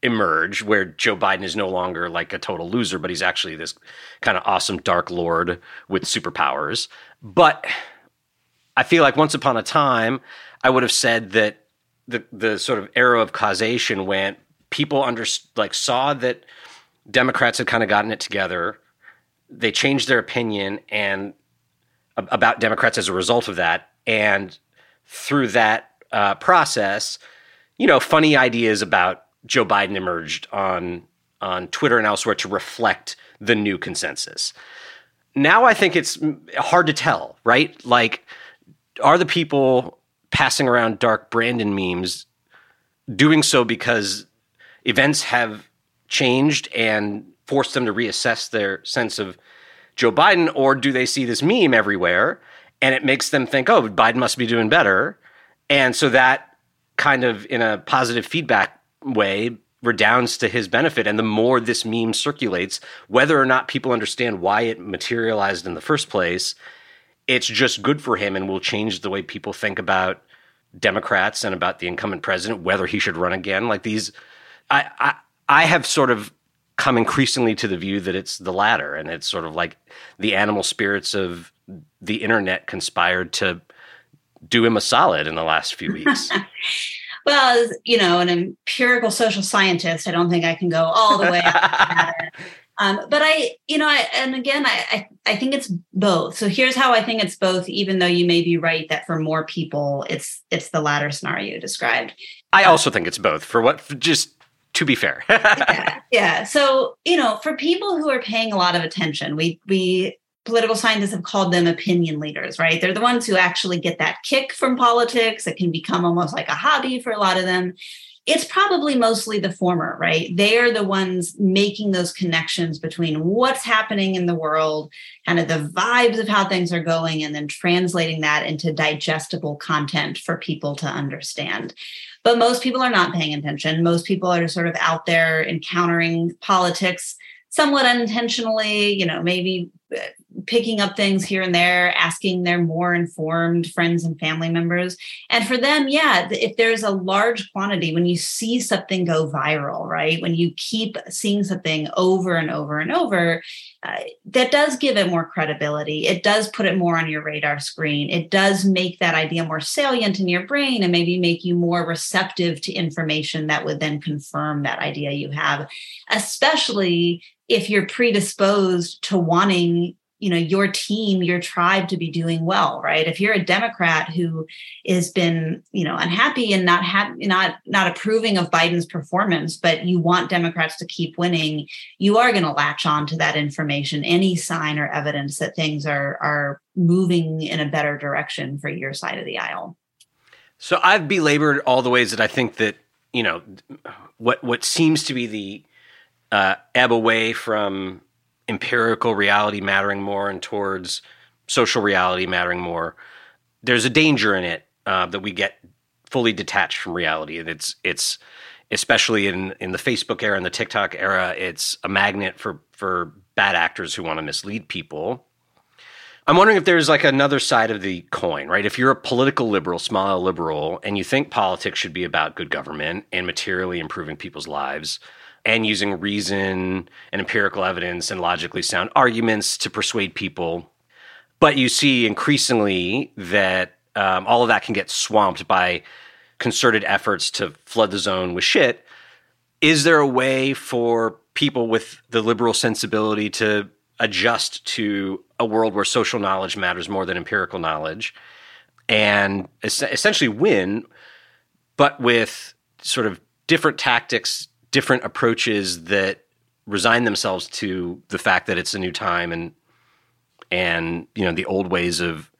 emerge where Joe Biden is no longer like a total loser, but he's actually this kind of awesome dark lord with superpowers. But I feel like once upon a time, I would have said that the the sort of era of causation went people under like saw that Democrats had kind of gotten it together they changed their opinion and about Democrats as a result of that, and through that uh, process, you know, funny ideas about Joe Biden emerged on on Twitter and elsewhere to reflect the new consensus. Now I think it's hard to tell, right? Like, are the people passing around dark Brandon memes doing so because events have changed and force them to reassess their sense of Joe Biden, or do they see this meme everywhere and it makes them think, oh, Biden must be doing better? And so that kind of, in a positive feedback way, redounds to his benefit. And the more this meme circulates, whether or not people understand why it materialized in the first place, it's just good for him and will change the way people think about Democrats and about the incumbent president, whether he should run again. Like these, I, I, I have sort of come increasingly to the view that it's the latter, and it's sort of like the animal spirits of the internet conspired to do him a solid in the last few weeks. well, as, you know, an empirical social scientist, I don't think I can go all the way. um, but I, you know, I, and again, I, I, I think it's both. So here's how I think it's both. Even though you may be right that for more people, it's it's the latter scenario you described. I also think it's both. For what? For just to be fair. yeah, yeah. So you know, for people who are paying a lot of attention, we we political scientists have called them opinion leaders, right? They're the ones who actually get that kick from politics. It can become almost like a hobby for a lot of them. It's probably mostly the former, right? They are the ones making those connections between what's happening in the world, kind of the vibes of how things are going, and then translating that into digestible content for people to understand. But most people are not paying attention. Most people are sort of out there encountering politics somewhat unintentionally, you know, maybe uh, picking up things here and there, asking their more informed friends and family members. And for them, yeah, if there's a large quantity, when you see something go viral, right? When you keep seeing something over and over and over, uh, that does give it more credibility. It does put it more on your radar screen. It does make that idea more salient in your brain and maybe make you more receptive to information that would then confirm that idea you have, especially if you're predisposed to wanting you know your team your tribe to be doing well right? If you're a democrat who has been you know unhappy and not ha- not not approving of biden's performance but you want democrats to keep winning you are going to latch on to that information any sign or evidence that things are are moving in a better direction for your side of the aisle. So i've belabored all the ways that i think that you know what what seems to be the uh, ebb away from empirical reality mattering more and towards social reality mattering more, there's a danger in it uh, that we get fully detached from reality. And it's it's especially in in the Facebook era and the TikTok era, it's a magnet for for bad actors who want to mislead people. I'm wondering if there's like another side of the coin, right? If you're a political liberal, small liberal, and you think politics should be about good government and materially improving people's lives, and using reason and empirical evidence and logically sound arguments to persuade people. But you see increasingly that um, all of that can get swamped by concerted efforts to flood the zone with shit. Is there a way for people with the liberal sensibility to adjust to a world where social knowledge matters more than empirical knowledge and es- essentially win, but with sort of different tactics different approaches that resign themselves to the fact that it's a new time and and you know the old ways of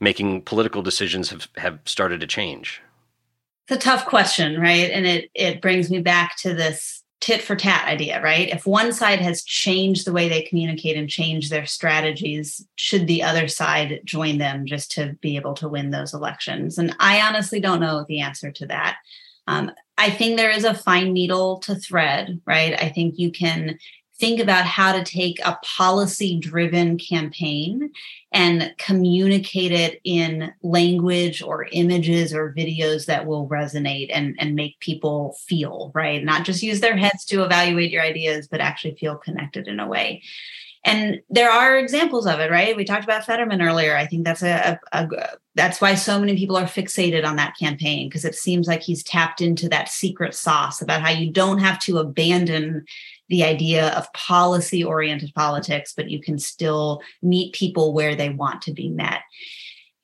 making political decisions have have started to change? It's a tough question right? And it it brings me back to this tit for tat idea right? If one side has changed the way they communicate and change their strategies should the other side join them just to be able to win those elections? And i honestly don't know the answer to that. Um, I think there is a fine needle to thread, right? I think you can think about how to take a policy driven campaign and communicate it in language or images or videos that will resonate and, and make people feel, right? Not just use their heads to evaluate your ideas, but actually feel connected in a way and there are examples of it right? We talked about fetterman earlier. I think that's a, a, a that's why so many people are fixated on that campaign because it seems like he's tapped into that secret sauce about how you don't have to abandon the idea of policy oriented politics but you can still meet people where they want to be met.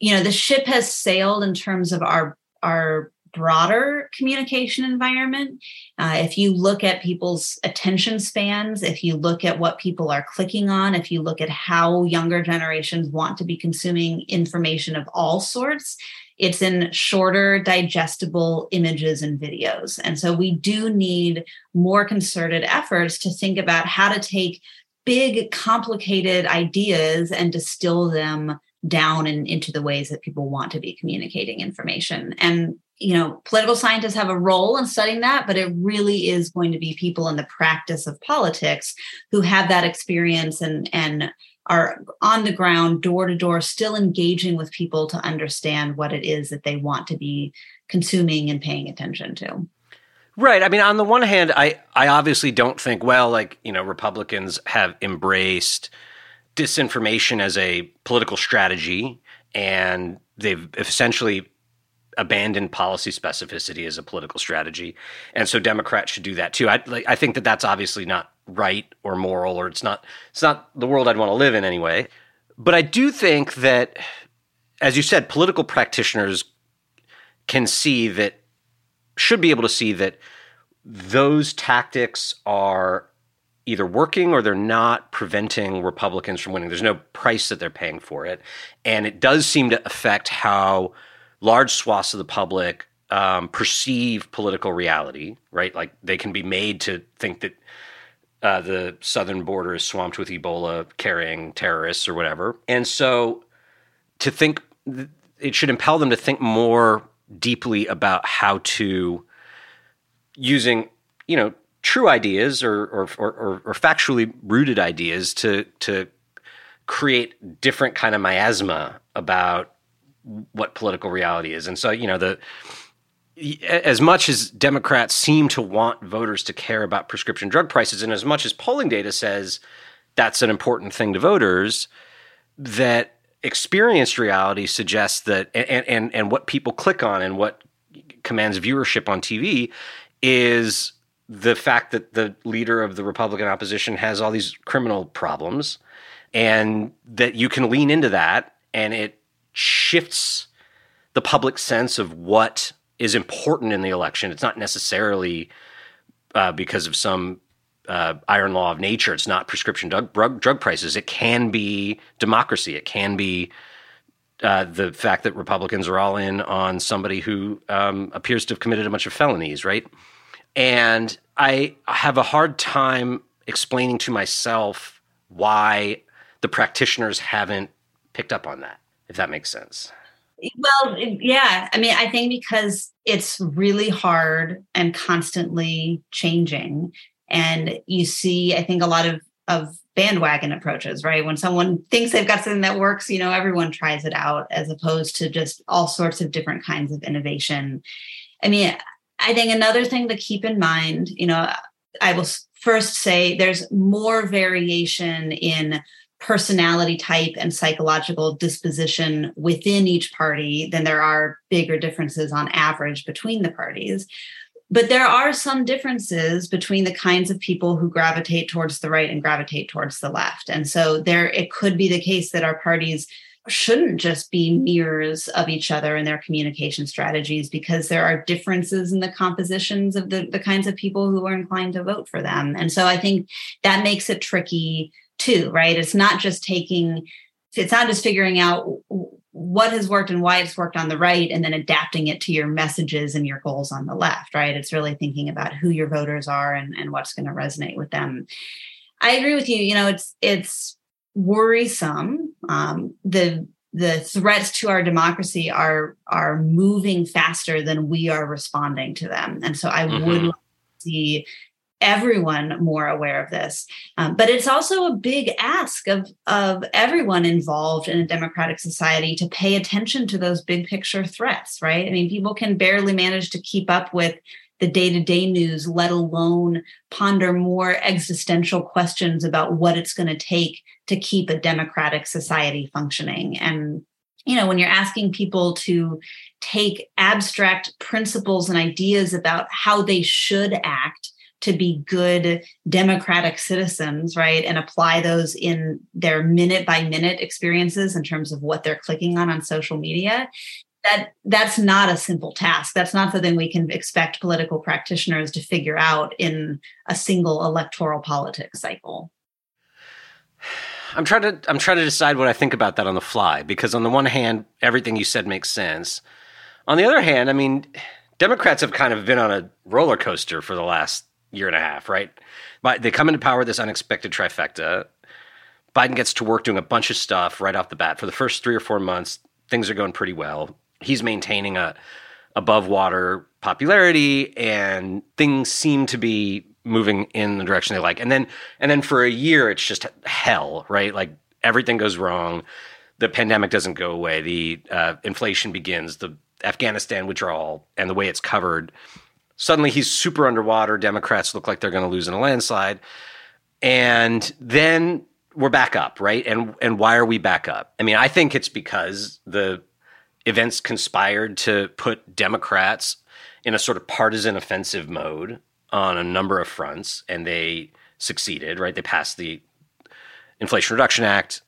You know the ship has sailed in terms of our our broader communication environment. Uh, if you look at people's attention spans, if you look at what people are clicking on, if you look at how younger generations want to be consuming information of all sorts, it's in shorter, digestible images and videos. And so we do need more concerted efforts to think about how to take big, complicated ideas and distill them down and into the ways that people want to be communicating information. And you know, political scientists have a role in studying that, but it really is going to be people in the practice of politics who have that experience and and are on the ground, door to door, still engaging with people to understand what it is that they want to be consuming and paying attention to. Right. I mean, on the one hand, I, I obviously don't think, well, like, you know, Republicans have embraced disinformation as a political strategy and they've essentially abandoned policy specificity as a political strategy. And so Democrats should do that too. I, like, I think that that's obviously not right or moral or it's not it's not the world I'd want to live in anyway. But I do think that as you said political practitioners can see that should be able to see that those tactics are either working or they're not preventing Republicans from winning. There's no price that they're paying for it. And it does seem to affect how large swaths of the public um, perceive political reality, right? Like they can be made to think that uh, the southern border is swamped with Ebola carrying terrorists or whatever. And so to think, it should impel them to think more deeply about how to using, you know, true ideas or, or, or, or factually rooted ideas to, to create different kind of miasma about what political reality is. And so, you know, the, as much as Democrats seem to want voters to care about prescription drug prices, and as much as polling data says that's an important thing to voters, that experienced reality suggests that, and, and, and what people click on and what commands viewership on TV is the fact that the leader of the Republican opposition has all these criminal problems, and that you can lean into that, and it shifts the public sense of what is important in the election. It's not necessarily uh, because of some uh, iron law of nature. It's not prescription drug, drug, drug prices. It can be democracy. It can be uh, the fact that Republicans are all in on somebody who um, appears to have committed a bunch of felonies, right? And I have a hard time explaining to myself why the practitioners haven't picked up on that, if that makes sense. Well, yeah. I mean, I think because it's really hard and constantly changing. And you see, I think a lot of, of bandwagon approaches, right? When someone thinks they've got something that works, you know, everyone tries it out as opposed to just all sorts of different kinds of innovation. I mean, I think another thing to keep in mind, you know, I will first say there's more variation in personality type and psychological disposition within each party than there are bigger differences on average between the parties. But there are some differences between the kinds of people who gravitate towards the right and gravitate towards the left. And so there it could be the case that our parties shouldn't just be mirrors of each other in their communication strategies because there are differences in the compositions of the, the kinds of people who are inclined to vote for them. And so I think that makes it tricky too, right? It's not just taking, it's not just figuring out what has worked and why it's worked on the right and then adapting it to your messages and your goals on the left, right? It's really thinking about who your voters are and, and what's going to resonate with them. I agree with you. You know, it's it's worrisome. Um, the the threats to our democracy are are moving faster than we are responding to them, and so I mm-hmm. would see everyone more aware of this. Um, but it's also a big ask of, of everyone involved in a democratic society to pay attention to those big picture threats, right? I mean, people can barely manage to keep up with the day to day news, let alone ponder more existential questions about what it's going to take to keep a democratic society functioning. And you know, when you're asking people to take abstract principles and ideas about how they should act to be good democratic citizens, right? And apply those in their minute by minute experiences in terms of what they're clicking on on social media. That that's not a simple task. That's not something we can expect political practitioners to figure out in a single electoral politics cycle. I'm trying to I'm trying to decide what I think about that on the fly because on the one hand, everything you said makes sense. On the other hand, I mean, Democrats have kind of been on a roller coaster for the last year and a half, right? But they come into power this unexpected trifecta. Biden gets to work doing a bunch of stuff right off the bat. For the first three or four months, things are going pretty well. He's maintaining a above water popularity and things seem to be moving in the direction they like. And then and then for a year it's just hell, right? Like everything goes wrong. The pandemic doesn't go away. The uh, inflation begins. The Afghanistan withdrawal and the way it's covered. Suddenly he's super underwater. Democrats look like they're going to lose in a landslide. And then we're back up, right? And and why are we back up? I mean, I think it's because the events conspired to put Democrats in a sort of partisan offensive mode on a number of fronts, and they succeeded. Right? They passed the Inflation Reduction Act.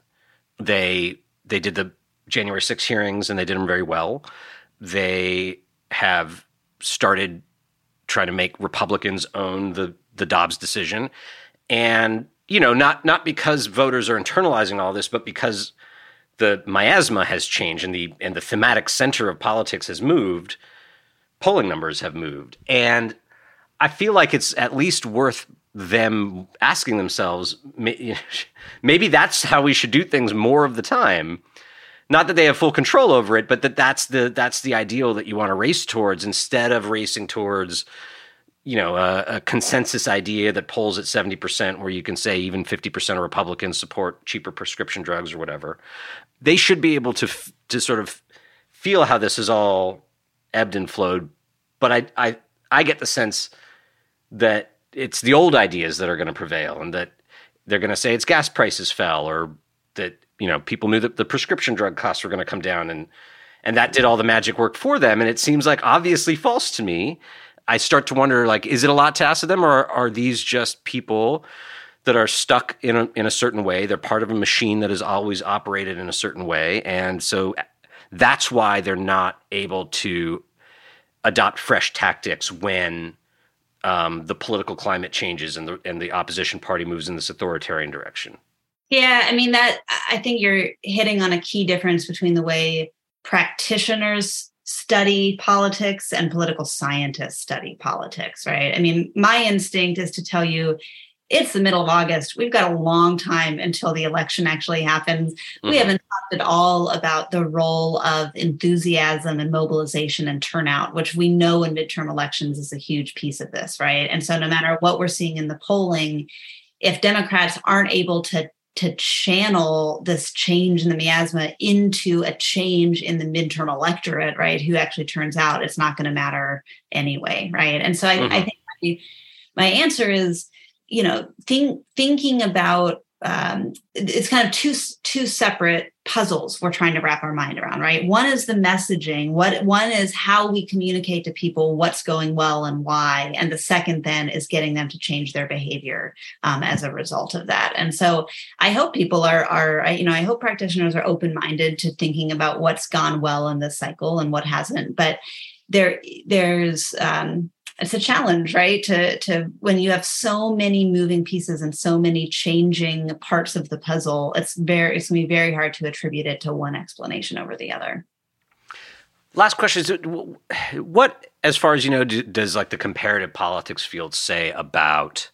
They they did the January 6 hearings, and they did them very well. They have started trying to make Republicans own the the Dobbs decision, and you know, not not because voters are internalizing all this, but because the miasma has changed and the and the thematic center of politics has moved, polling numbers have moved. And I feel like it's at least worth them asking themselves maybe that's how we should do things more of the time not that they have full control over it but that that's the that's the ideal that you want to race towards instead of racing towards you know a, a, consensus idea that polls at 70% where you can say even 50% of republicans support cheaper prescription drugs or whatever. They should be able to to sort of feel how this is all ebbed and flowed but i i i get the sense that it's the old ideas that are going to prevail and that they're going to say it's gas prices fell or that you know people knew that the prescription drug costs were going to come down and and that did all the magic work for them and it seems like obviously false to me I start to wonder like, is it a lot to ask of them, or are these just people that are stuck in a, in a certain way? They're part of a machine that has always operated in a certain way, and so that's why they're not able to adopt fresh tactics when um, the political climate changes and the and the opposition party moves in this authoritarian direction. Yeah, I mean that I think you're hitting on a key difference between the way practitioners study politics and political scientists study politics, right? I mean, my instinct is to tell you it's the middle of August. We've got a long time until the election actually happens. Mm-hmm. We haven't talked at all about the role of enthusiasm and mobilization and turnout, which we know in midterm elections is a huge piece of this, right? And so, no matter what we're seeing in the polling, if Democrats aren't able to to channel this change in the miasma into a change in the midterm electorate, right? Who actually turns out it's not going to matter anyway, right? And so I, mm-hmm. I think my, my answer is, you know, think, thinking about um, it's kind of two two separate puzzles we're trying to wrap our mind around right? One is the messaging. What one is how we communicate to people what's going well and why. And the second then is getting them to change their behavior um, as a result of that. And so i hope people are are you know i hope practitioners are open minded to thinking about what's gone well in this cycle and what hasn't. But there there's um, it's a challenge right? To to when you have so many moving pieces and so many changing parts of the puzzle it's very it's going to be very hard to attribute it to one explanation over the other. Last question is what as far as you know does like the comparative politics field say about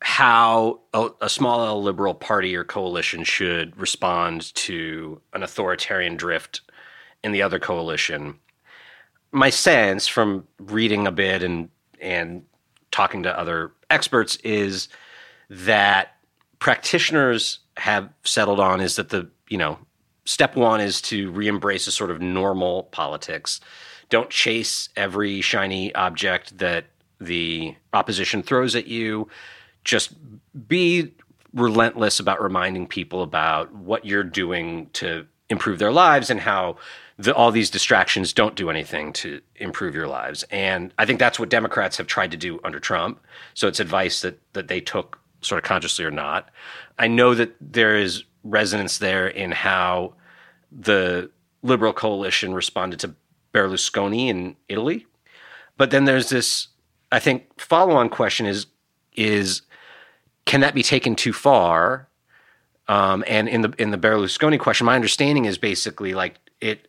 how a, a small liberal party or coalition should respond to an authoritarian drift in the other coalition my sense from reading a bit and and talking to other experts is that practitioners have settled on is that the you know step one is to re-embrace a sort of normal politics. Don't chase every shiny object that the opposition throws at you. Just be relentless about reminding people about what you're doing to improve their lives and how the, all these distractions don't do anything to improve your lives. And I think that's what Democrats have tried to do under Trump. So it's advice that that they took sort of consciously or not. I know that there is resonance there in how the liberal coalition responded to Berlusconi in Italy. But then there's this I think follow-on question is is can that be taken too far? Um, and in the in the Berlusconi question, my understanding is basically like it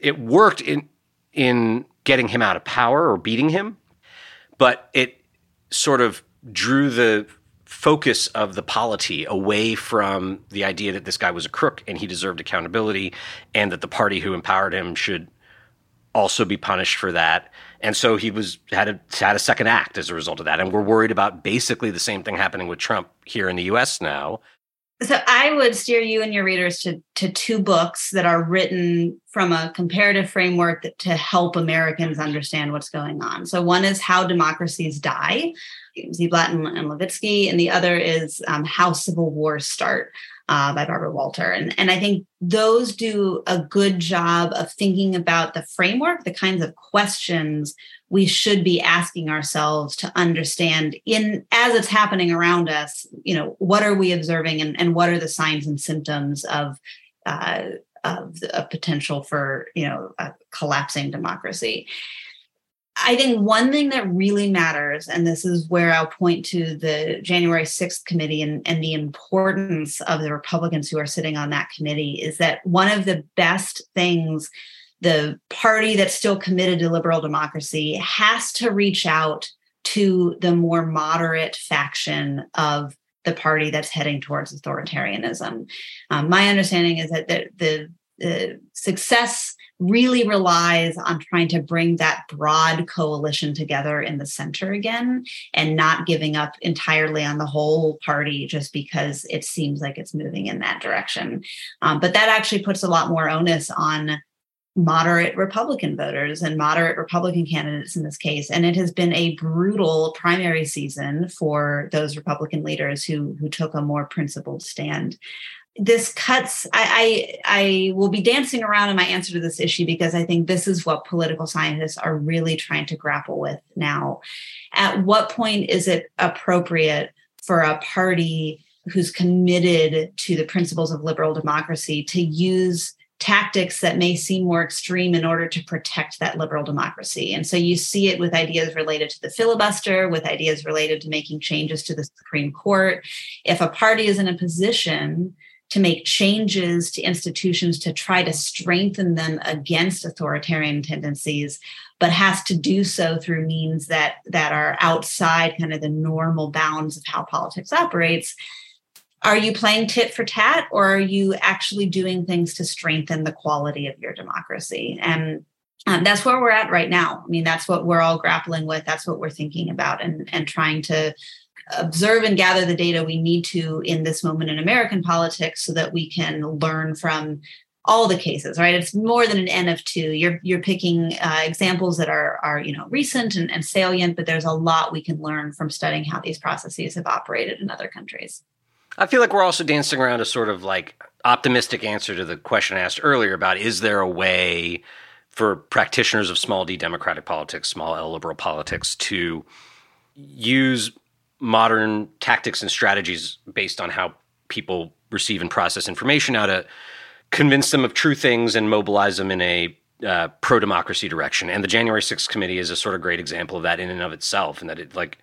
it worked in in getting him out of power or beating him, but it sort of drew the focus of the polity away from the idea that this guy was a crook and he deserved accountability and that the party who empowered him should also be punished for that. And so he was had a had a second act as a result of that. And we're worried about basically the same thing happening with Trump here in the US now. So I would steer you and your readers to, to two books that are written from a comparative framework that, to help Americans understand what's going on. So one is How Democracies Die, Ziblatt and, and Levitsky, and the other is um, How Civil Wars Start uh, by Barbara Walter. And, and I think those do a good job of thinking about the framework, the kinds of questions we should be asking ourselves to understand in as it's happening around us, you know, what are we observing and, and what are the signs and symptoms of uh, of a potential for you know a collapsing democracy. I think one thing that really matters, and this is where I'll point to the January 6th committee and, and the importance of the Republicans who are sitting on that committee, is that one of the best things the party that's still committed to liberal democracy has to reach out to the more moderate faction of the party that's heading towards authoritarianism. Um, my understanding is that the, the, the success really relies on trying to bring that broad coalition together in the center again and not giving up entirely on the whole party just because it seems like it's moving in that direction. Um, but that actually puts a lot more onus on moderate Republican voters and moderate Republican candidates in this case. And it has been a brutal primary season for those Republican leaders who, who took a more principled stand this cuts I, I, I will be dancing around in my answer to this issue because i think this is what political scientists are really trying to grapple with now at what point is it appropriate for a party who's committed to the principles of liberal democracy to use tactics that may seem more extreme in order to protect that liberal democracy. And so you see it with ideas related to the filibuster, with ideas related to making changes to the Supreme Court. If a party is in a position to make changes to institutions to try to strengthen them against authoritarian tendencies but has to do so through means that that are outside kind of the normal bounds of how politics operates are you playing tit for tat or are you actually doing things to strengthen the quality of your democracy? And um, that's where we're at right now. I mean that's what we're all grappling with. That's what we're thinking about and and trying to observe and gather the data we need to in this moment in American politics so that we can learn from all the cases right? It's more than an n of two. You're you're picking uh, examples that are are you know recent and, and salient but there's a lot we can learn from studying how these processes have operated in other countries i feel like we're also dancing around a sort of like optimistic answer to the question I asked earlier about is there a way for practitioners of small d democratic politics small l liberal politics to use modern tactics and strategies based on how people receive and process information, how to convince them of true things and mobilize them in a uh, pro democracy direction. And the January 6th committee is a sort of great example of that in and of itself, and that it like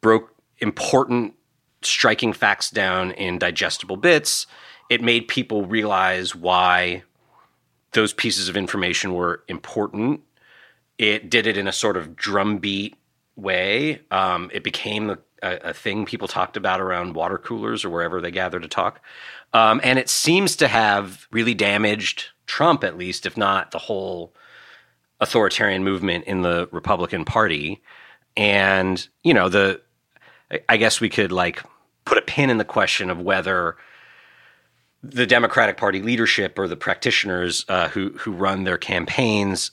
broke important, striking facts down in digestible bits. It made people realize why those pieces of information were important. It did it in a sort of drumbeat way. Um, it became a, a, thing people talked about around water coolers or wherever they gather to talk. Um, and it seems to have really damaged Trump, at least, if not the whole authoritarian movement in the Republican Party. And, you know, the, I guess we could like put a pin in the question of whether the Democratic Party leadership or the practitioners uh, who who run their campaigns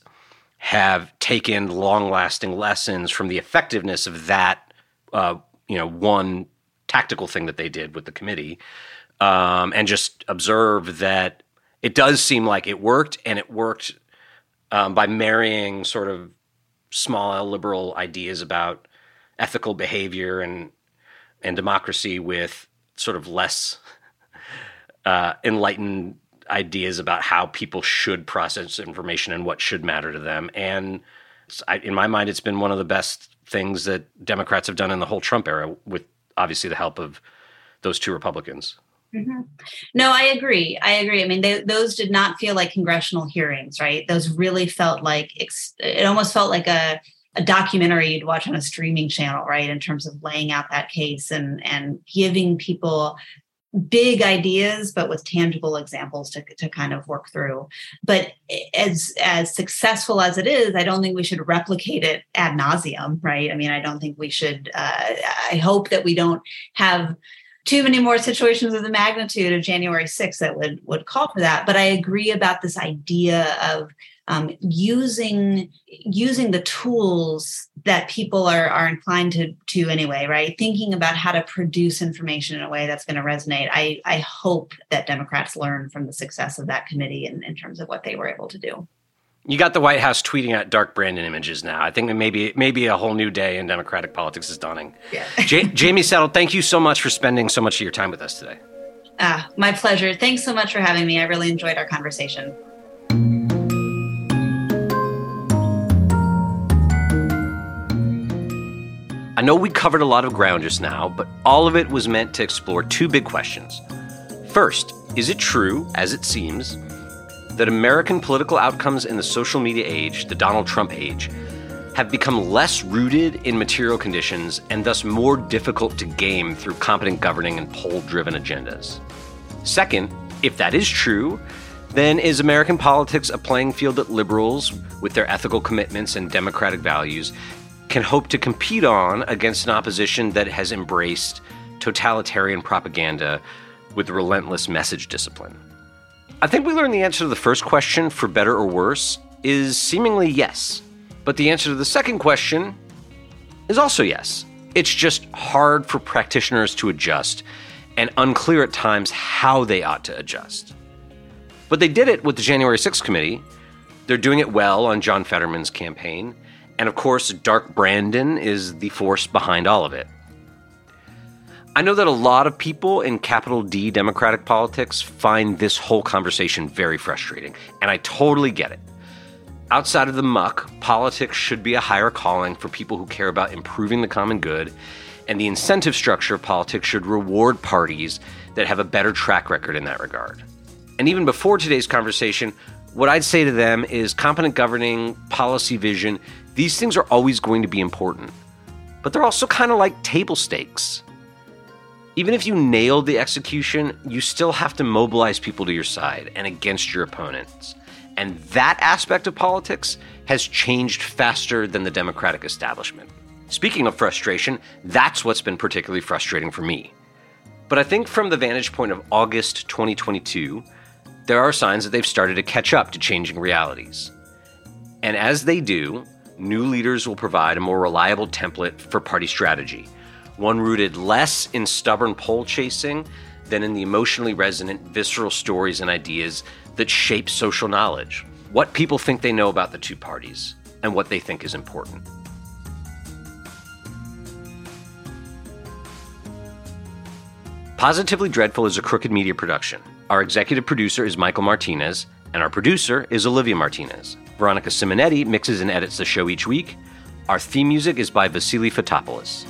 have taken long lasting lessons from the effectiveness of that, uh, you know, one tactical thing that they did with the committee, um, and just observe that it does seem like it worked, and it worked um, by marrying sort of small liberal ideas about ethical behavior and and democracy with sort of less uh, enlightened ideas about how people should process information and what should matter to them. And I, in my mind, it's been one of the best things that Democrats have done in the whole Trump era, with obviously the help of those two Republicans. Mm-hmm. No, I agree. I agree. I mean, they, those did not feel like congressional hearings, right? Those really felt like it almost felt like a, a documentary you'd watch on a streaming channel, right? In terms of laying out that case and and giving people big ideas, but with tangible examples to, to kind of work through. But as as successful as it is, I don't think we should replicate it ad nauseum, right? I mean, I don't think we should. Uh, I hope that we don't have too many more situations of the magnitude of January 6th that would would call for that. But I agree about this idea of um, using using the tools that people are are inclined to to anyway, right? Thinking about how to produce information in a way that's going to resonate. I I hope that Democrats learn from the success of that committee in, in terms of what they were able to do. You got the White House tweeting at dark Brandon images now. I think maybe maybe a whole new day in Democratic politics is dawning. Yeah. J- Jaime Settle, thank you so much for spending so much of your time with us today. Ah, my pleasure. Thanks so much for having me. I really enjoyed our conversation. I know we covered a lot of ground just now, but all of it was meant to explore two big questions. First, is it true, as it seems, that American political outcomes in the social media age, the Donald Trump age, have become less rooted in material conditions and thus more difficult to game through competent governing and poll driven agendas? Second, if that is true, then is American politics a playing field that liberals, with their ethical commitments and democratic values, can hope to compete on against an opposition that has embraced totalitarian propaganda with relentless message discipline? I think we learned the answer to the first question, for better or worse, is seemingly yes. But the answer to the second question is also yes. It's just hard for practitioners to adjust and unclear at times how they ought to adjust. But they did it with the January 6th committee. They're doing it well on John Fetterman's campaign. And of course, Dark Brandon is the force behind all of it. I know that a lot of people in capital D Democratic politics find this whole conversation very frustrating, and I totally get it. Outside of the muck, politics should be a higher calling for people who care about improving the common good, and the incentive structure of politics should reward parties that have a better track record in that regard. And even before today's conversation, what I'd say to them is competent governing, policy vision, these things are always going to be important. But they're also kind of like table stakes. Even if you nailed the execution, you still have to mobilize people to your side and against your opponents. And that aspect of politics has changed faster than the Democratic establishment. Speaking of frustration, that's what's been particularly frustrating for me. But I think from the vantage point of August 2022, there are signs that they've started to catch up to changing realities. And as they do, new leaders will provide a more reliable template for party strategy, one rooted less in stubborn poll chasing than in the emotionally resonant, visceral stories and ideas that shape social knowledge, what people think they know about the two parties, and what they think is important. Positively Dreadful is a crooked media production. Our executive producer is Michael Martinez, and our producer is Olivia Martinez. Veronica Simonetti mixes and edits the show each week. Our theme music is by Vasilis Fotopoulos.